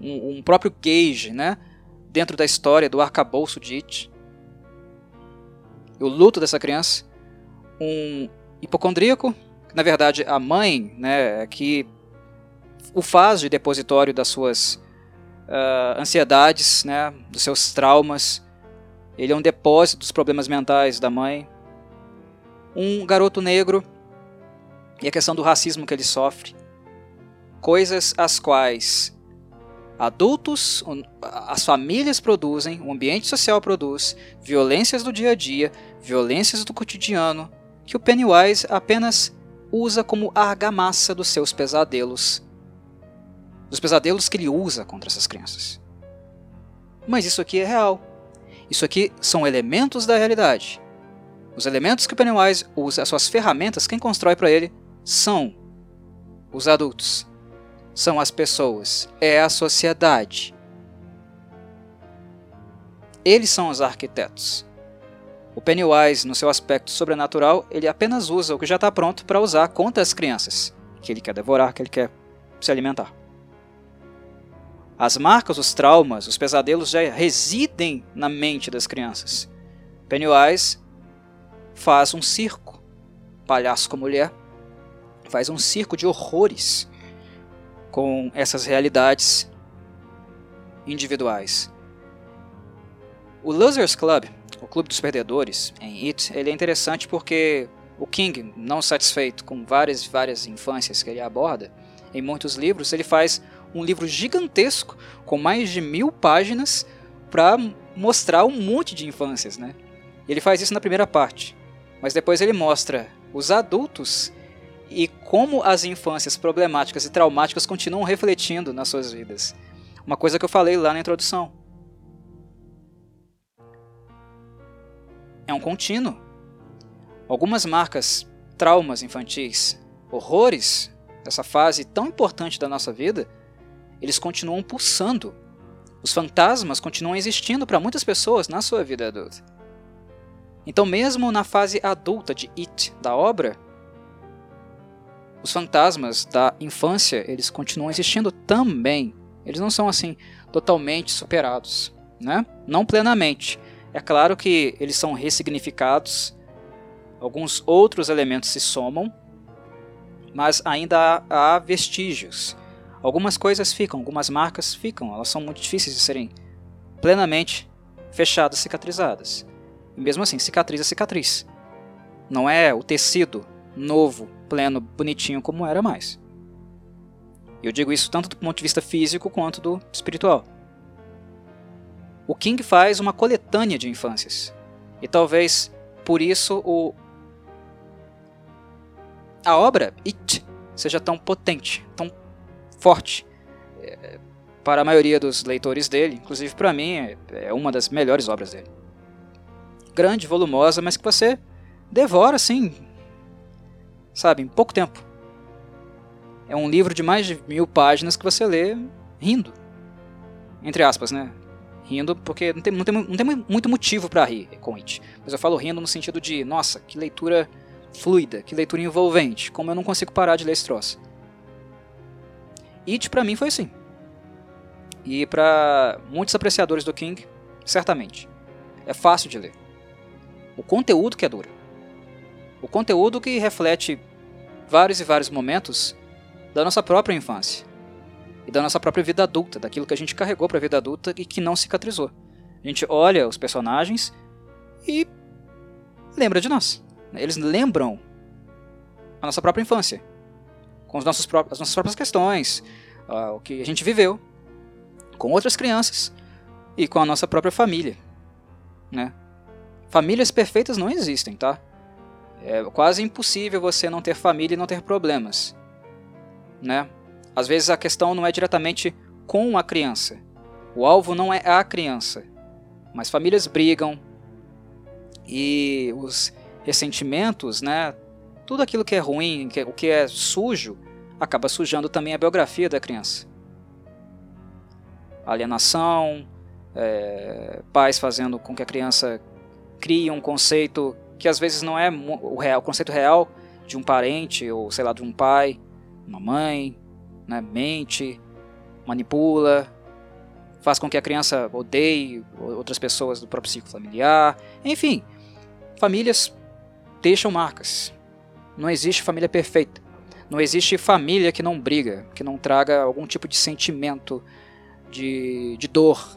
Um, um próprio Gage, né? Dentro da história do arcabouço de It. O luto dessa criança. Um hipocondríaco, que na verdade a mãe, né, é que o faz de depositório das suas uh, ansiedades, né, dos seus traumas. Ele é um depósito dos problemas mentais da mãe. Um garoto negro e a questão do racismo que ele sofre. Coisas as quais adultos, as famílias produzem, o ambiente social produz, violências do dia a dia, violências do cotidiano, que o Pennywise apenas usa como argamassa dos seus pesadelos dos pesadelos que ele usa contra essas crianças. Mas isso aqui é real. Isso aqui são elementos da realidade. Os elementos que o Pennywise usa, as suas ferramentas, quem constrói para ele são os adultos, são as pessoas, é a sociedade. Eles são os arquitetos. O Pennywise, no seu aspecto sobrenatural, ele apenas usa o que já está pronto para usar contra as crianças, que ele quer devorar, que ele quer se alimentar. As marcas, os traumas, os pesadelos já residem na mente das crianças. Pennywise faz um circo, palhaço com mulher, faz um circo de horrores com essas realidades individuais. O Losers Club, o Clube dos Perdedores, em It, ele é interessante porque o King, não satisfeito com várias várias infâncias que ele aborda, em muitos livros, ele faz um livro gigantesco com mais de mil páginas para mostrar um monte de infâncias, né? Ele faz isso na primeira parte, mas depois ele mostra os adultos e como as infâncias problemáticas e traumáticas continuam refletindo nas suas vidas. Uma coisa que eu falei lá na introdução. É um contínuo. Algumas marcas, traumas infantis, horrores dessa fase tão importante da nossa vida, eles continuam pulsando. Os fantasmas continuam existindo para muitas pessoas na sua vida adulta. Então, mesmo na fase adulta de It, da obra, os fantasmas da infância, eles continuam existindo também. Eles não são assim totalmente superados, né? Não plenamente. É claro que eles são ressignificados, alguns outros elementos se somam, mas ainda há, há vestígios. Algumas coisas ficam, algumas marcas ficam, elas são muito difíceis de serem plenamente fechadas, cicatrizadas. E mesmo assim, cicatriz é cicatriz. Não é o tecido novo, pleno, bonitinho como era mais. Eu digo isso tanto do ponto de vista físico quanto do espiritual. O King faz uma coletânea de infâncias. E talvez por isso o a obra It seja tão potente, tão forte. É, para a maioria dos leitores dele, inclusive para mim, é, é uma das melhores obras dele. Grande, volumosa, mas que você devora assim, sabe, em pouco tempo. É um livro de mais de mil páginas que você lê rindo. Entre aspas, né? Rindo porque não tem, não tem, não tem muito motivo para rir com It. Mas eu falo rindo no sentido de, nossa, que leitura fluida, que leitura envolvente, como eu não consigo parar de ler esse troço. It para mim foi assim. E para muitos apreciadores do King, certamente. É fácil de ler. O conteúdo que é duro. O conteúdo que reflete vários e vários momentos da nossa própria infância e da nossa própria vida adulta, daquilo que a gente carregou para a vida adulta e que não cicatrizou. A gente olha os personagens e lembra de nós. Eles lembram a nossa própria infância, com os nossos as nossas próprias questões, uh, o que a gente viveu, com outras crianças e com a nossa própria família. Né? Famílias perfeitas não existem, tá? É quase impossível você não ter família e não ter problemas. Né? Às vezes a questão não é diretamente com a criança. O alvo não é a criança. Mas famílias brigam e os ressentimentos, né? Tudo aquilo que é ruim, que, o que é sujo, acaba sujando também a biografia da criança. Alienação, é, pais fazendo com que a criança crie um conceito que às vezes não é o, real, o conceito real de um parente ou sei lá de um pai, uma mãe, né, mente, manipula, faz com que a criança odeie outras pessoas do próprio ciclo familiar, enfim, famílias deixam marcas. Não existe família perfeita. Não existe família que não briga, que não traga algum tipo de sentimento de, de dor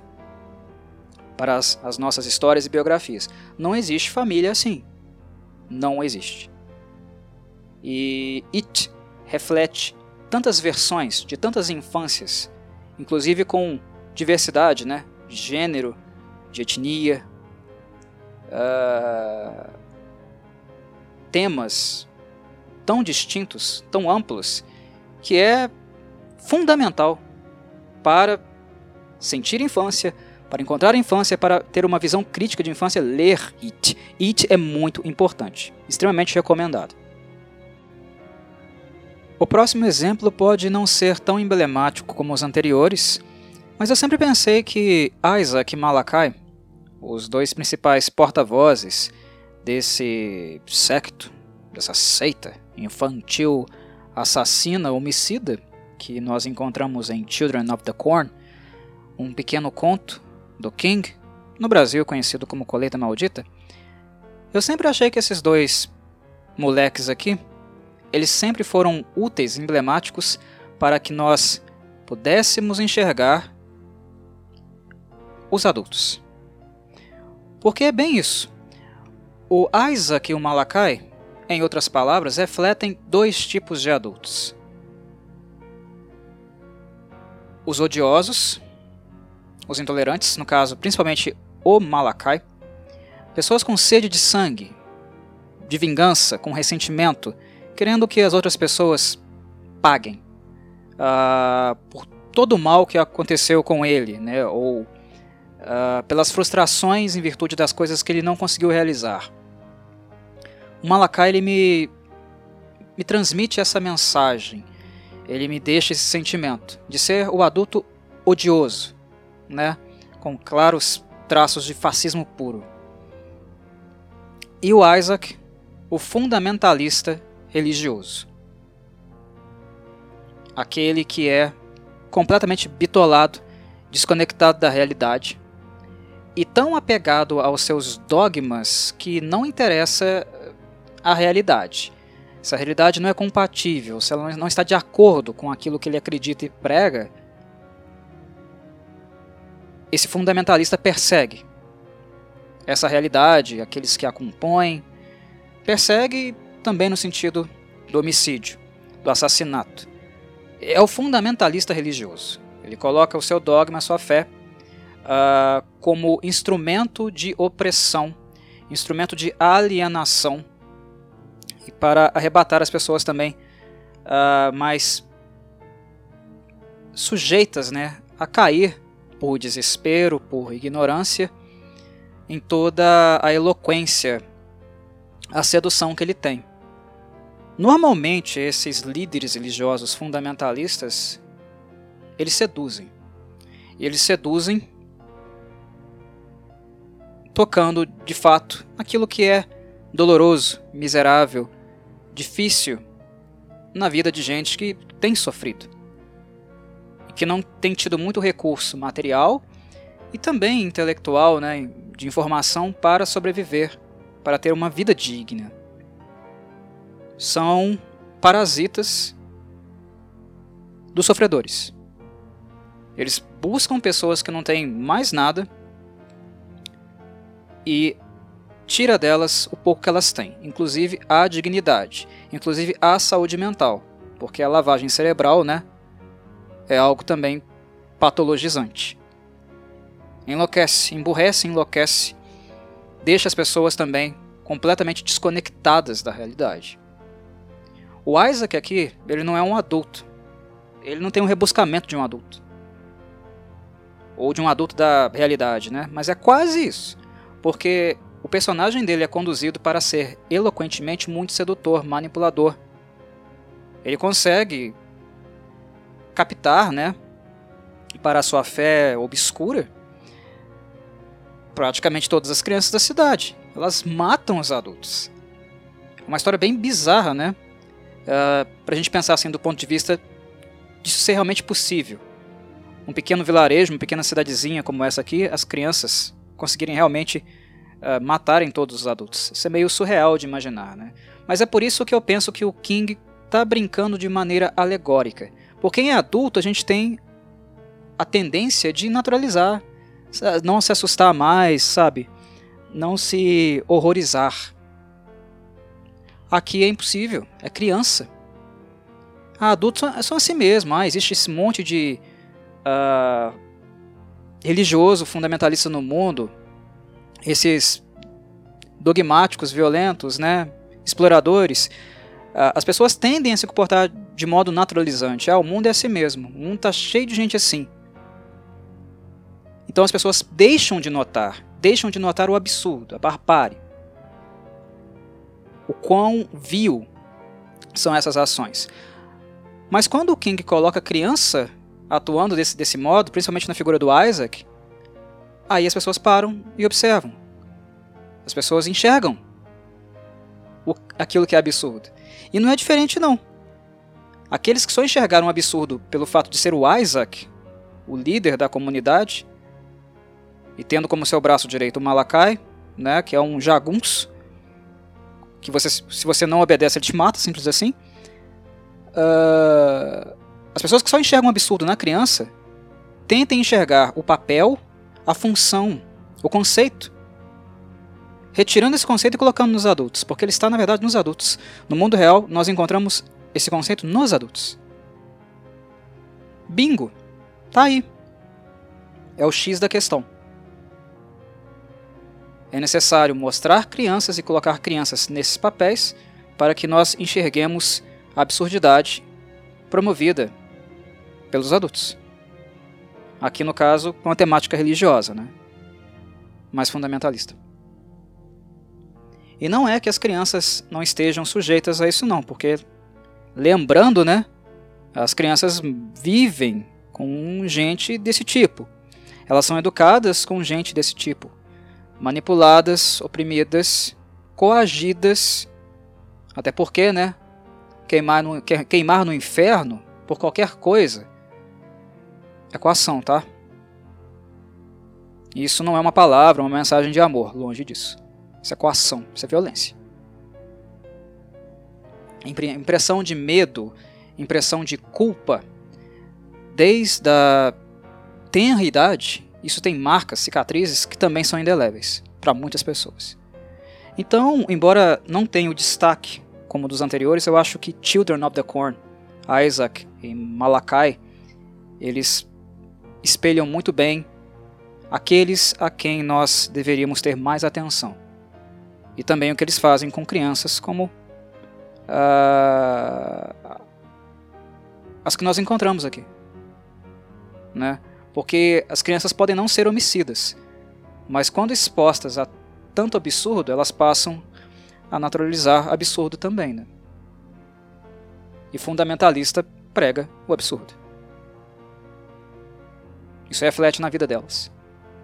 para as, as nossas histórias e biografias. Não existe família assim. Não existe. E It reflete tantas versões de tantas infâncias, inclusive com diversidade, né? De gênero, de etnia, uh, temas tão distintos, tão amplos, que é fundamental para sentir infância, para encontrar infância, para ter uma visão crítica de infância, ler It. It é muito importante, extremamente recomendado. O próximo exemplo pode não ser tão emblemático como os anteriores, mas eu sempre pensei que Isaac e Malachi, os dois principais porta-vozes desse secto, dessa seita infantil assassina, homicida, que nós encontramos em Children of the Corn, um pequeno conto do King, no Brasil conhecido como Colheita Maldita. Eu sempre achei que esses dois moleques aqui, eles sempre foram úteis, emblemáticos, para que nós pudéssemos enxergar os adultos. Porque é bem isso. O Isaac e o Malakai, em outras palavras, refletem dois tipos de adultos. os odiosos, os intolerantes, no caso, principalmente o Malakai, pessoas com sede de sangue, de vingança, com ressentimento, querendo que as outras pessoas paguem uh, por todo o mal que aconteceu com ele, né, ou uh, pelas frustrações em virtude das coisas que ele não conseguiu realizar. O Malakai ele me, me transmite essa mensagem, ele me deixa esse sentimento de ser o adulto odioso, né, com claros traços de fascismo puro. E o Isaac, o fundamentalista religioso. Aquele que é completamente bitolado, desconectado da realidade e tão apegado aos seus dogmas que não interessa a realidade. Se a realidade não é compatível, se ela não está de acordo com aquilo que ele acredita e prega, esse fundamentalista persegue essa realidade, aqueles que a compõem, persegue também no sentido do homicídio, do assassinato. É o fundamentalista religioso. Ele coloca o seu dogma, a sua fé, uh, como instrumento de opressão, instrumento de alienação, para arrebatar as pessoas também uh, mais sujeitas né, a cair por desespero, por ignorância, em toda a eloquência, a sedução que ele tem. Normalmente, esses líderes religiosos fundamentalistas, eles seduzem. Eles seduzem tocando, de fato, aquilo que é doloroso, miserável, difícil na vida de gente que tem sofrido que não tem tido muito recurso material e também intelectual, né, de informação para sobreviver, para ter uma vida digna. São parasitas dos sofredores. Eles buscam pessoas que não têm mais nada e tira delas o pouco que elas têm, inclusive a dignidade, inclusive a saúde mental, porque a lavagem cerebral, né, é algo também patologizante. Enlouquece, emburrece, enlouquece, deixa as pessoas também completamente desconectadas da realidade. O Isaac aqui, ele não é um adulto. Ele não tem um rebuscamento de um adulto. Ou de um adulto da realidade, né? Mas é quase isso. Porque o personagem dele é conduzido para ser eloquentemente muito sedutor, manipulador. Ele consegue captar, né, para a sua fé obscura, praticamente todas as crianças da cidade. Elas matam os adultos. Uma história bem bizarra, né? Uh, para a gente pensar assim do ponto de vista disso ser realmente possível. Um pequeno vilarejo, uma pequena cidadezinha como essa aqui, as crianças conseguirem realmente uh, matarem todos os adultos. Isso é meio surreal de imaginar, né? Mas é por isso que eu penso que o King está brincando de maneira alegórica. Porque em adulto a gente tem a tendência de naturalizar, não se assustar mais, sabe? Não se horrorizar. Aqui é impossível, é criança. Ah, adultos são, são assim mesmo. Ah, existe esse monte de uh, religioso fundamentalista no mundo, esses dogmáticos violentos, né? exploradores. Uh, as pessoas tendem a se comportar de modo naturalizante. Ah, o mundo é assim mesmo. O mundo está cheio de gente assim. Então as pessoas deixam de notar, deixam de notar o absurdo, a barbárie. O quão vil são essas ações. Mas quando o King coloca a criança atuando desse, desse modo, principalmente na figura do Isaac, aí as pessoas param e observam. As pessoas enxergam o, aquilo que é absurdo. E não é diferente não. Aqueles que só enxergaram um absurdo pelo fato de ser o Isaac, o líder da comunidade, e tendo como seu braço direito o Malakai, né, que é um jagunço, que você, se você não obedece ele te mata, simples assim. Uh, as pessoas que só enxergam um absurdo na criança tentem enxergar o papel, a função, o conceito, retirando esse conceito e colocando nos adultos, porque ele está na verdade nos adultos. No mundo real, nós encontramos esse conceito nos adultos. Bingo! Tá aí. É o X da questão. É necessário mostrar crianças e colocar crianças nesses papéis para que nós enxerguemos a absurdidade promovida pelos adultos. Aqui no caso, com a temática religiosa, né? mais fundamentalista. E não é que as crianças não estejam sujeitas a isso não, porque lembrando, né, as crianças vivem com gente desse tipo. Elas são educadas com gente desse tipo, manipuladas, oprimidas, coagidas, até porque, né, queimar no, queimar no inferno por qualquer coisa coação, tá? Isso não é uma palavra, uma mensagem de amor, longe disso. Isso é coação, isso é violência. Impressão de medo, impressão de culpa, desde a tenra idade, isso tem marcas, cicatrizes que também são indeléveis para muitas pessoas. Então, embora não tenha o destaque como dos anteriores, eu acho que Children of the Corn, Isaac e Malachi, eles espelham muito bem aqueles a quem nós deveríamos ter mais atenção. E também o que eles fazem com crianças, como uh, as que nós encontramos aqui. Né? Porque as crianças podem não ser homicidas, mas quando expostas a tanto absurdo, elas passam a naturalizar absurdo também. Né? E fundamentalista prega o absurdo. Isso reflete na vida delas,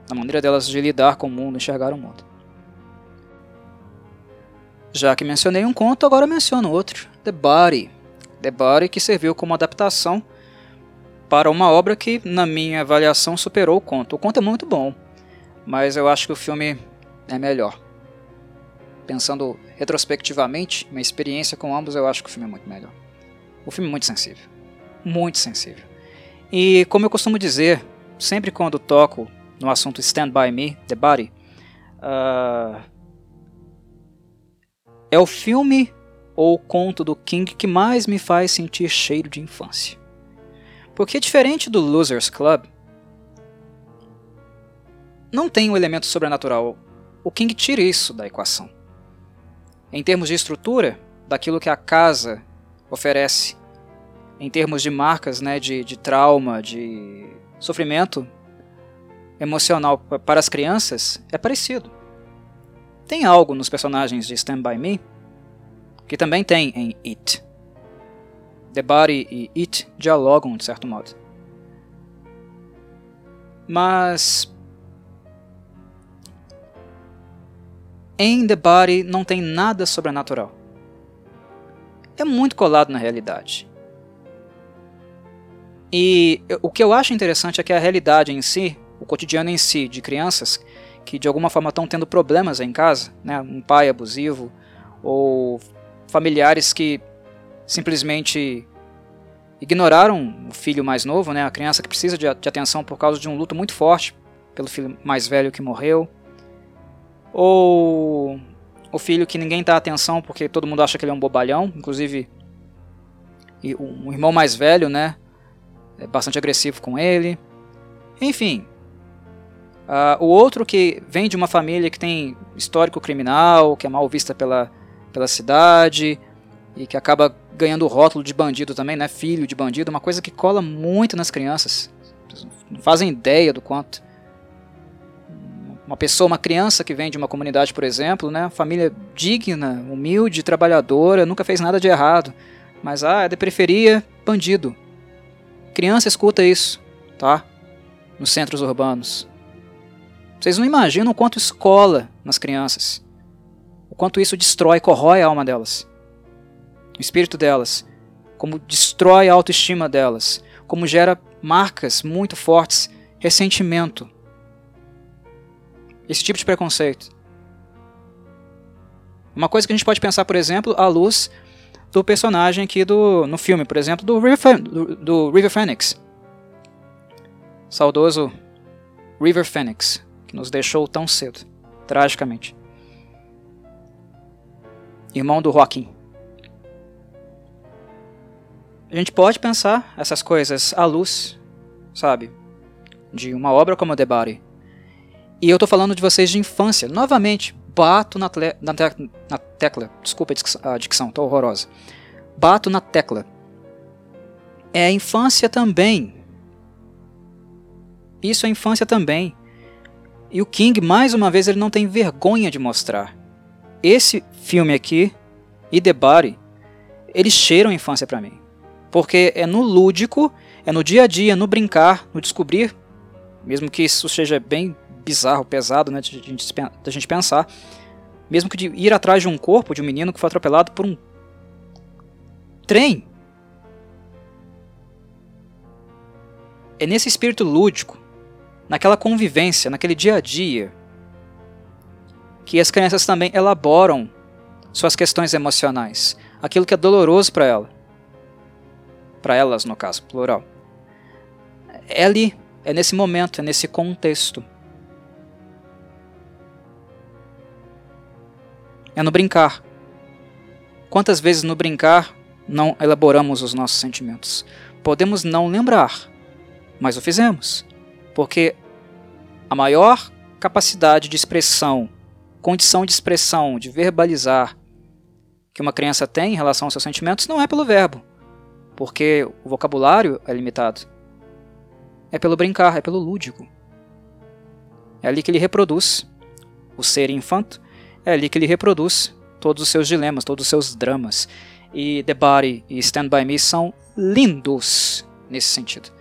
na maneira delas de lidar com o mundo, enxergar o mundo. Já que mencionei um conto, agora menciono outro, The Body. The Body que serviu como adaptação para uma obra que, na minha avaliação, superou o conto. O conto é muito bom, mas eu acho que o filme é melhor. Pensando retrospectivamente, minha experiência com ambos, eu acho que o filme é muito melhor. O filme é muito sensível. Muito sensível. E como eu costumo dizer, sempre quando toco no assunto Stand By Me, The Body, uh, é o filme ou o conto do King que mais me faz sentir cheiro de infância. Porque diferente do Losers Club, não tem um elemento sobrenatural. O King tira isso da equação. Em termos de estrutura, daquilo que a casa oferece, em termos de marcas né, de, de trauma, de sofrimento emocional para as crianças é parecido. Tem algo nos personagens de Stand By Me que também tem em It. The Body e It dialogam de certo modo. Mas em The Body não tem nada sobrenatural. É muito colado na realidade. E o que eu acho interessante é que a realidade em si, o cotidiano em si de crianças que de alguma forma estão tendo problemas em casa, né, um pai abusivo ou familiares que simplesmente ignoraram o filho mais novo, né, a criança que precisa de, atenção por causa de um luto muito forte pelo filho mais velho que morreu, ou o filho que ninguém dá atenção porque todo mundo acha que ele é um bobalhão, inclusive um irmão mais velho, né, é bastante agressivo com ele. Enfim. Uh, o outro que vem de uma família que tem histórico criminal, que é mal vista pela, pela cidade e que acaba ganhando o rótulo de bandido também, né? Filho de bandido, uma coisa que cola muito nas crianças. Não fazem ideia do quanto. Uma pessoa, uma criança que vem de uma comunidade, por exemplo, né? Família digna, humilde, trabalhadora, nunca fez nada de errado. Mas, ah, é de periferia, bandido. Criança escuta isso, tá? Nos centros urbanos. Vocês não imaginam o quanto isso cola nas crianças. O quanto isso destrói, corrói a alma delas. O espírito delas. Como destrói a autoestima delas. Como gera marcas muito fortes, ressentimento. Esse tipo de preconceito. Uma coisa que a gente pode pensar, por exemplo, à luz do personagem aqui do, no filme, por exemplo, do River, do, do River Phoenix. Saudoso River Phoenix, que nos deixou tão cedo, tragicamente. Irmão do Joaquim. A gente pode pensar essas coisas à luz, sabe? de uma obra como The Body. E eu estou falando de vocês de infância. Novamente, bato na, na, te na tecla. Desculpa a dicção, estou horrorosa. Bato na tecla. É a infância também. Isso é infância também. E o King, mais uma vez, ele não tem vergonha de mostrar. Esse filme aqui e The Body, eles cheiram a infância para mim. Porque é no lúdico, é no dia a dia, no brincar, no descobrir, mesmo que isso seja bem bizarro, pesado, né, da gente pensar, mesmo que de ir atrás de um corpo de um menino que foi atropelado por um trem. É nesse espírito lúdico, naquela convivência, naquele dia a dia, que as crianças também elaboram suas questões emocionais, aquilo que é doloroso para ela. Para elas, no caso, plural. É ali, é nesse momento, é nesse contexto. É no brincar. Quantas vezes no brincar não elaboramos os nossos sentimentos? Podemos não lembrar, mas o fizemos. Porque a maior capacidade de expressão, condição de expressão, de verbalizar que uma criança tem em relação aos seus sentimentos não é pelo verbo, porque o vocabulário é limitado. É pelo brincar, é pelo lúdico. É ali que ele reproduz o ser infanto, é ali que ele reproduz todos os seus dilemas, todos os seus dramas. E The Body e Stand By Me são lindos nesse sentido.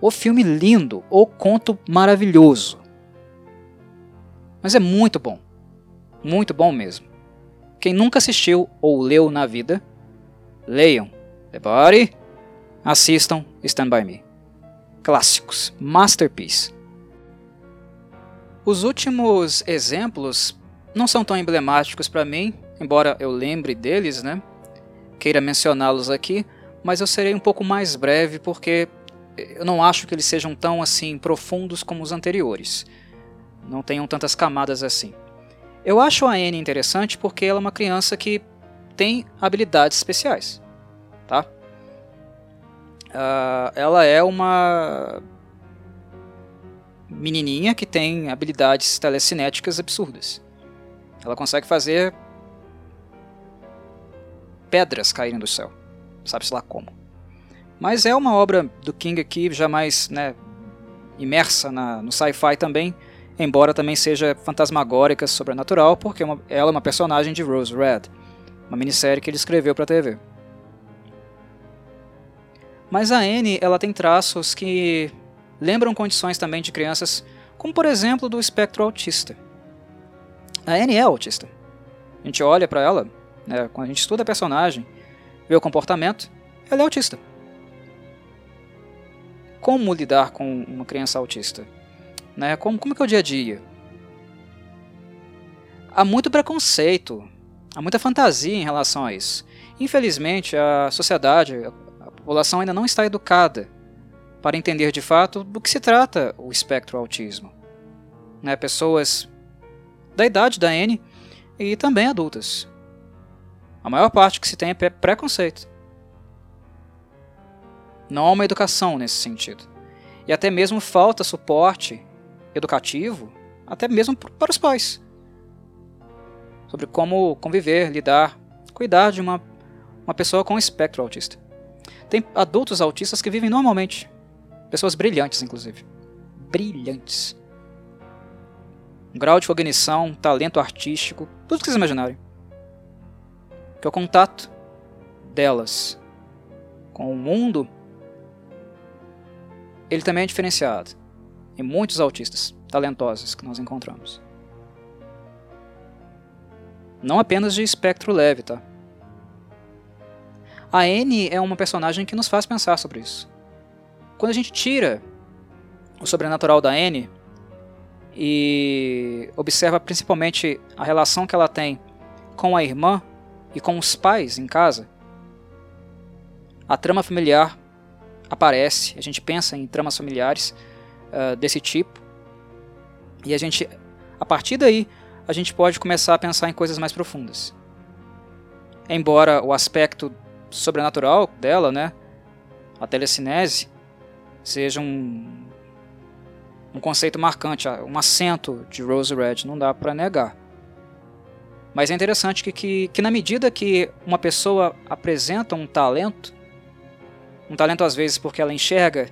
O filme lindo, o conto maravilhoso. Mas é muito bom. Muito bom mesmo. Quem nunca assistiu ou leu na vida, leiam The Body, assistam Stand By Me. Clássicos, masterpiece. Os últimos exemplos não são tão emblemáticos para mim, embora eu lembre deles, né? Queira mencioná-los aqui, mas eu serei um pouco mais breve porque eu não acho que eles sejam tão assim profundos como os anteriores. Não tenham tantas camadas assim. Eu acho a Anne interessante porque ela é uma criança que tem habilidades especiais, tá? Uh, ela é uma menininha que tem habilidades telecinéticas absurdas. Ela consegue fazer pedras caírem do céu, sabe-se lá como. Mas é uma obra do King aqui, jamais né, imersa na, no sci-fi também, embora também seja fantasmagórica, sobrenatural, porque é uma, ela é uma personagem de Rose Red, uma minissérie que ele escreveu para a TV. Mas a Anne ela tem traços que lembram condições também de crianças, como por exemplo do espectro autista. A Anne é autista. A gente olha para ela, né, quando a gente estuda a personagem, vê o comportamento, ela é autista como lidar com uma criança autista. Né? Como, como é que é o dia a dia? Há muito preconceito, há muita fantasia em relação a isso. Infelizmente, a sociedade, a população ainda não está educada para entender de fato do que se trata o espectro autismo. Né? Pessoas da idade da N e também adultas. A maior parte que se tem é preconceito. Não há uma educação nesse sentido. E até mesmo falta suporte educativo, até mesmo para os pais. Sobre como conviver, lidar, cuidar de uma, uma pessoa com espectro autista. Tem adultos autistas que vivem normalmente. Pessoas brilhantes, inclusive. Brilhantes. Um grau de cognição, talento artístico, tudo que vocês imaginarem. Que é o contato delas com o mundo ele também é diferenciado em muitos autistas talentosos que nós encontramos. Não apenas de espectro leve, tá? A Anne é uma personagem que nos faz pensar sobre isso. Quando a gente tira o sobrenatural da Anne e observa principalmente a relação que ela tem com a irmã e com os pais em casa, a trama familiar aparece, a gente pensa em tramas familiares uh, desse tipo, e a gente, a partir daí, a gente pode começar a pensar em coisas mais profundas. Embora o aspecto sobrenatural dela, né, a telecinese, seja um, um conceito marcante, um acento de Rose Red, não dá para negar. Mas é interessante que, que, que, na medida que uma pessoa apresenta um talento, um talento às vezes porque ela enxerga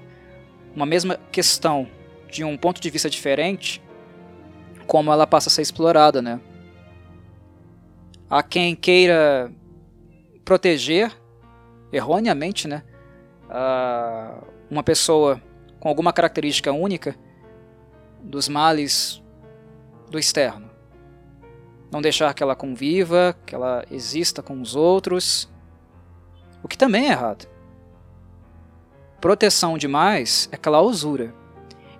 uma mesma questão de um ponto de vista diferente, como ela passa a ser explorada, né? Há quem queira proteger, erroneamente, né, uma pessoa com alguma característica única dos males do externo não deixar que ela conviva, que ela exista com os outros, o que também é errado. Proteção demais é clausura,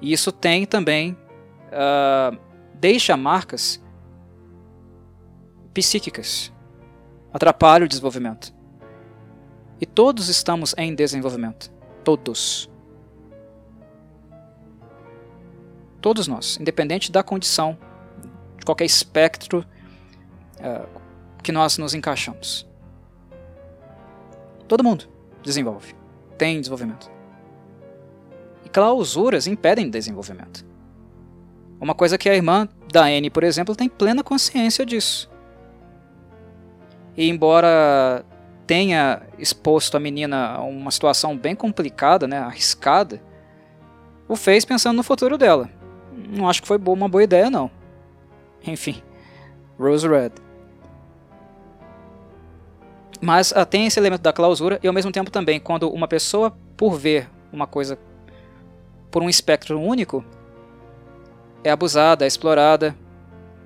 e isso tem também uh, deixa marcas psíquicas, atrapalha o desenvolvimento. E todos estamos em desenvolvimento, todos. Todos nós, independente da condição, de qualquer espectro uh, que nós nos encaixamos. Todo mundo desenvolve, tem desenvolvimento. E clausuras impedem desenvolvimento. Uma coisa que a irmã da Anne, por exemplo, tem plena consciência disso. E embora tenha exposto a menina a uma situação bem complicada, né, arriscada, o fez pensando no futuro dela. Não acho que foi uma boa ideia, não. Enfim, Rose Red. Mas uh, tem esse elemento da clausura e ao mesmo tempo também, quando uma pessoa, por ver uma coisa por um espectro único, é abusada, é explorada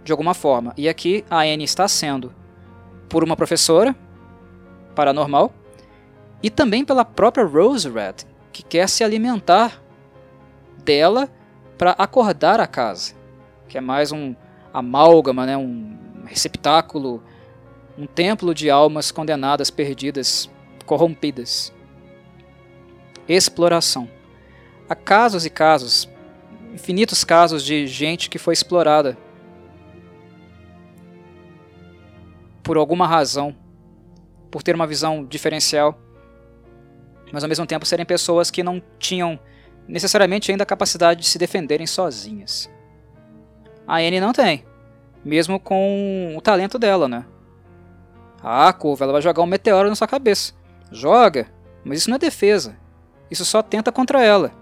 de alguma forma. E aqui a Anne está sendo por uma professora paranormal e também pela própria Rose Red, que quer se alimentar dela para acordar a casa, que é mais um amálgama, né, um receptáculo um templo de almas condenadas, perdidas, corrompidas. Exploração. Há casos e casos, infinitos casos de gente que foi explorada por alguma razão, por ter uma visão diferencial, mas ao mesmo tempo serem pessoas que não tinham necessariamente ainda a capacidade de se defenderem sozinhas. A Anne não tem, mesmo com o talento dela, né? Ah, curva, ela vai jogar um meteoro na sua cabeça. Joga, mas isso não é defesa. Isso só tenta contra ela.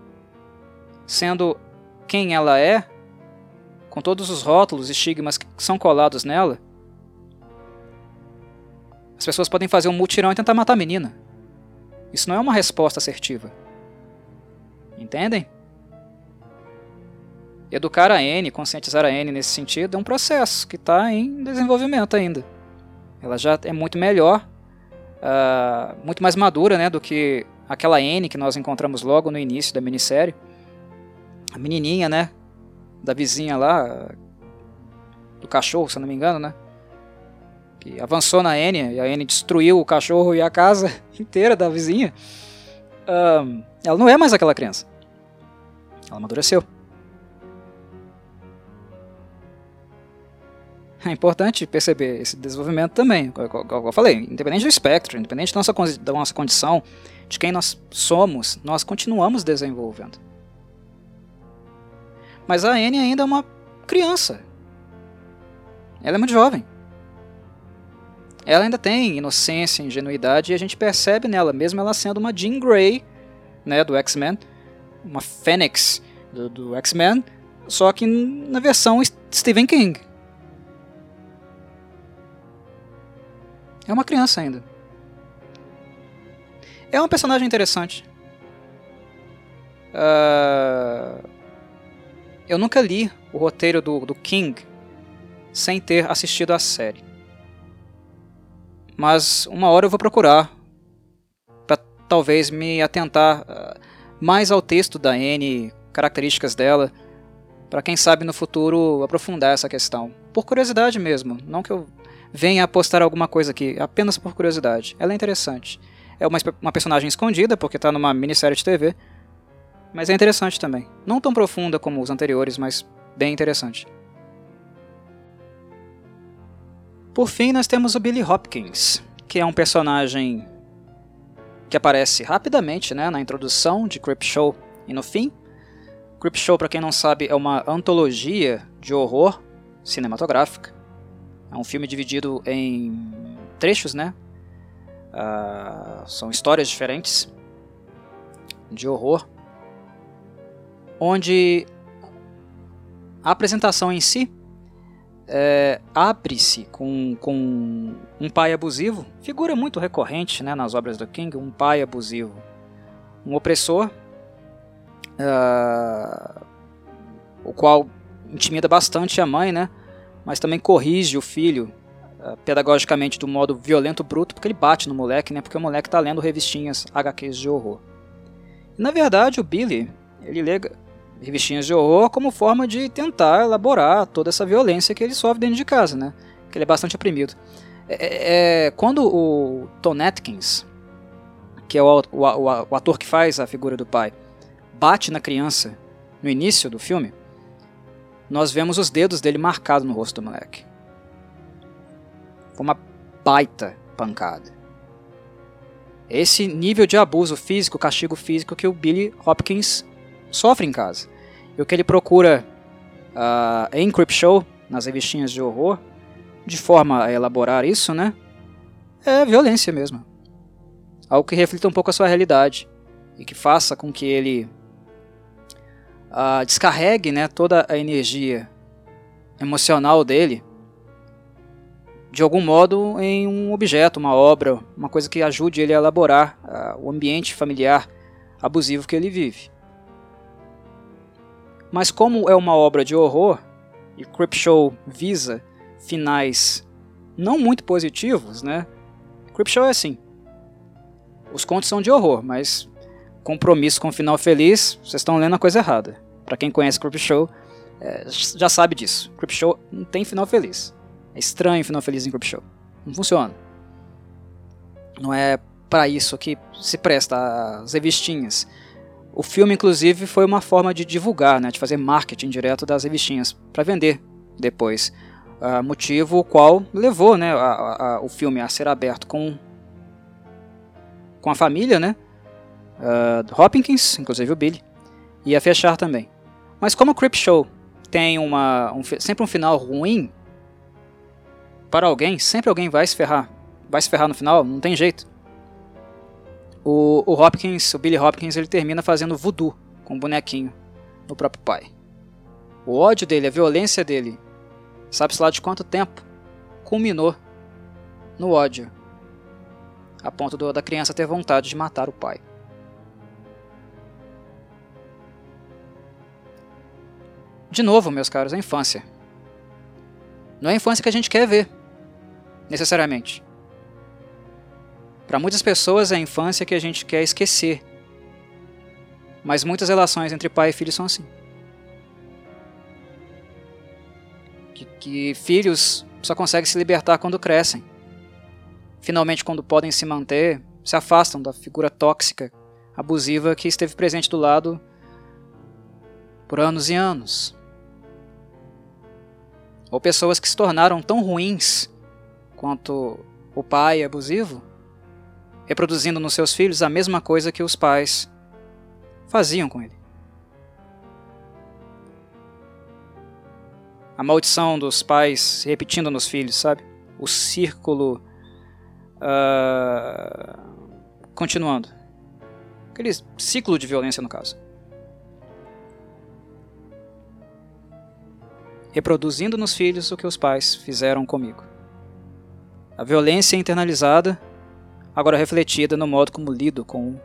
Sendo quem ela é, com todos os rótulos e estigmas que são colados nela, as pessoas podem fazer um mutirão e tentar matar a menina. Isso não é uma resposta assertiva. Entendem? Educar a N, conscientizar a N nesse sentido é um processo que está em desenvolvimento ainda. Ela já é muito melhor, uh, muito mais madura né, do que aquela N que nós encontramos logo no início da minissérie. A menininha, né? Da vizinha lá, do cachorro, se eu não me engano, né? Que avançou na N e a N destruiu o cachorro e a casa inteira da vizinha. Uh, ela não é mais aquela criança. Ela amadureceu. É importante perceber esse desenvolvimento também, como eu falei, independente do espectro, independente da nossa, da nossa condição, de quem nós somos, nós continuamos desenvolvendo. Mas a Anne ainda é uma criança. Ela é muito jovem. Ela ainda tem inocência, ingenuidade, e a gente percebe nela, mesmo ela sendo uma Jean Grey, né, do X-Men, uma Fênix do, do X-Men, só que na versão Stephen King. É uma criança ainda. É um personagem interessante. Uh, eu nunca li o roteiro do, do King sem ter assistido a série. Mas uma hora eu vou procurar para talvez me atentar uh, mais ao texto da Anne, características dela, para quem sabe no futuro aprofundar essa questão. Por curiosidade mesmo, não que eu venha postar alguma coisa aqui, apenas por curiosidade. Ela é interessante. É uma, uma personagem escondida, porque está numa minissérie de TV, mas é interessante também. Não tão profunda como os anteriores, mas bem interessante. Por fim, nós temos o Billy Hopkins, que é um personagem que aparece rapidamente né, na introdução de Creepshow e no fim, Creepshow, para quem não sabe, é uma antologia de horror cinematográfica. É um filme dividido em trechos, né? Uh, são histórias diferentes de horror, onde a apresentação em si é, abre-se com, com um pai abusivo, figura muito recorrente né, nas obras do King, um pai abusivo, um opressor uh, o qual intimida bastante a mãe, né? Mas também corrige o filho uh, pedagogicamente do modo violento, bruto, porque ele bate no moleque, né? Porque o moleque está lendo revistinhas HQs de horror. E, na verdade, o Billy, ele revistinhas de horror como forma de tentar elaborar toda essa violência que ele sofre dentro de casa, né? Que ele é bastante oprimido. É, é, é quando o Tom Atkins, que é o, o, o ator que faz a figura do pai, bate na criança no início do filme, nós vemos os dedos dele marcados no rosto do moleque. Foi uma baita pancada. Esse nível de abuso físico, castigo físico que o Billy Hopkins sofre em casa. E o que ele procura uh, em Creepshow, nas revistinhas de horror, de forma a elaborar isso, né? É violência mesmo. Algo que reflita um pouco a sua realidade e que faça com que ele uh, descarregue né, toda a energia emocional dele de algum modo em um objeto, uma obra, uma coisa que ajude ele a elaborar uh, o ambiente familiar abusivo que ele vive. Mas como é uma obra de horror e Creepshow visa finais não muito positivos, né? Creepshow é assim. Os contos são de horror, mas compromisso com o final feliz, vocês estão lendo a coisa errada. Para quem conhece Creepshow, é, já sabe disso. Creepshow não tem final feliz. É estranho final feliz em Creepshow. Não funciona. Não é para isso que se presta as revistinhas. O filme, inclusive, foi uma forma de divulgar, né, de fazer marketing direto das revistinhas para vender depois. Uh, motivo o qual levou né, a, a, o filme a ser aberto com, com a família, né, uh, Hopkins, inclusive o Billy, e a fechar também. Mas como o Creepshow tem uma, um, sempre um final ruim, para alguém, sempre alguém vai se ferrar. Vai se ferrar no final, não tem jeito. O, o Hopkins, o Billy Hopkins, ele termina fazendo voodoo com o bonequinho no próprio pai. O ódio dele, a violência dele, sabe-se lá de quanto tempo, culminou no ódio, a ponto do, da criança ter vontade de matar o pai. De novo, meus caros, a infância. Não é a infância que a gente quer ver, necessariamente. Para muitas pessoas é a infância que a gente quer esquecer. Mas muitas relações entre pai e filho são assim. Que, que filhos só conseguem se libertar quando crescem. Finalmente, quando podem se manter, se afastam da figura tóxica, abusiva que esteve presente do lado por anos e anos ou pessoas que se tornaram tão ruins quanto o pai abusivo, reproduzindo nos seus filhos a mesma coisa que os pais faziam com ele. A maldição dos pais repetindo nos filhos, sabe? O círculo uh, continuando. Aquele ciclo de violência, no caso. reproduzindo nos filhos o que os pais fizeram comigo. A violência internalizada, agora refletida no modo como lido com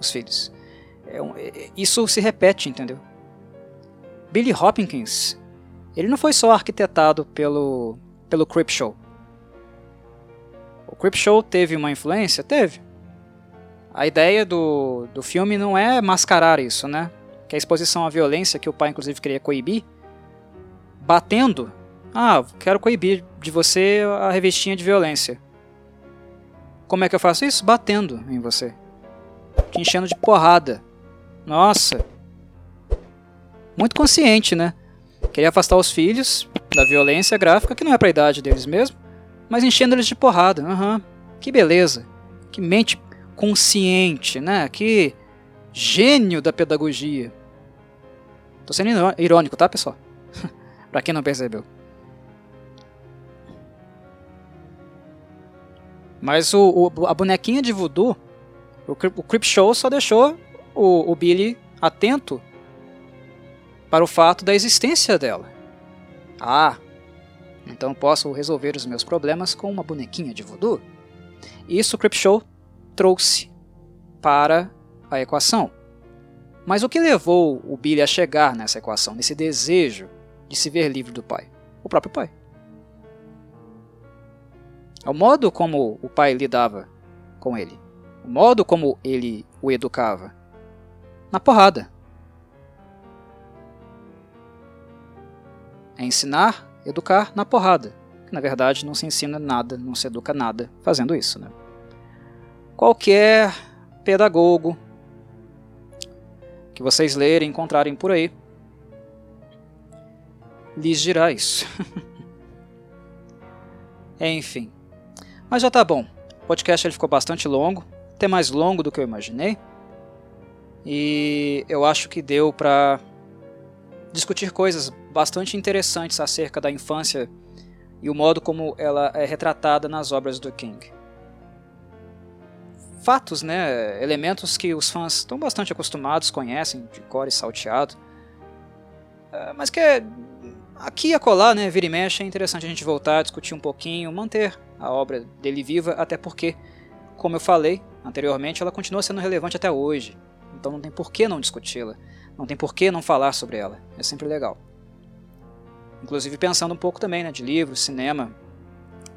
os filhos. É um, é, isso se repete, entendeu? Billy Hopkins, ele não foi só arquitetado pelo, pelo Creepshow. O Creepshow teve uma influência? Teve. A ideia do, do filme não é mascarar isso, né? Que a exposição à violência, que o pai inclusive queria coibir, batendo. Ah, quero coibir de você a revistinha de violência. Como é que eu faço isso? Batendo em você. Te enchendo de porrada. Nossa. Muito consciente, né? Queria afastar os filhos da violência gráfica, que não é pra idade deles mesmo, mas enchendo eles de porrada. Uhum. Que beleza. Que mente consciente, né? Que gênio da pedagogia. Tô sendo irônico, tá, pessoal? pra quem não percebeu. Mas o, o, a bonequinha de voodoo, o, o Creep Show só deixou o, o Billy atento para o fato da existência dela. Ah, então posso resolver os meus problemas com uma bonequinha de voodoo? Isso o Creepshow trouxe para a equação. Mas o que levou o Billy a chegar nessa equação, nesse desejo de se ver livre do pai? O próprio pai. É o modo como o pai lidava com ele. O modo como ele o educava. Na porrada. É ensinar, educar na porrada. Que na verdade não se ensina nada, não se educa nada fazendo isso. Né? Qualquer pedagogo que vocês lerem, encontrarem por aí, lhes dirá isso. Enfim. Mas já tá bom. O podcast ele ficou bastante longo, até mais longo do que eu imaginei. E eu acho que deu para discutir coisas bastante interessantes acerca da infância e o modo como ela é retratada nas obras do King. Fatos, né, elementos que os fãs estão bastante acostumados, conhecem de cor e salteado, é, mas que é, aqui e acolá, né, vira e mexe, é interessante a gente voltar, discutir um pouquinho, manter a obra dele viva, até porque, como eu falei anteriormente, ela continua sendo relevante até hoje, então não tem por que não discuti-la. Não tem por que não falar sobre ela. É sempre legal. Inclusive pensando um pouco também né, de livros, cinema.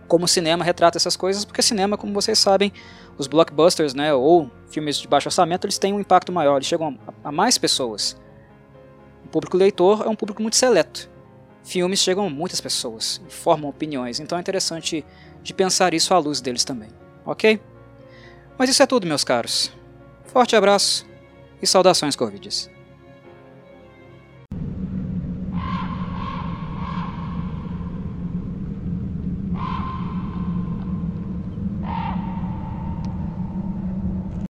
Como o cinema retrata essas coisas, porque cinema, como vocês sabem, os blockbusters, né, ou filmes de baixo orçamento, eles têm um impacto maior, eles chegam a, mais pessoas. O público leitor é um público muito seleto. Filmes chegam a muitas pessoas formam opiniões, então é interessante de pensar isso à luz deles também, ok? Mas isso é tudo, meus caros. Forte abraço e saudações Corvides.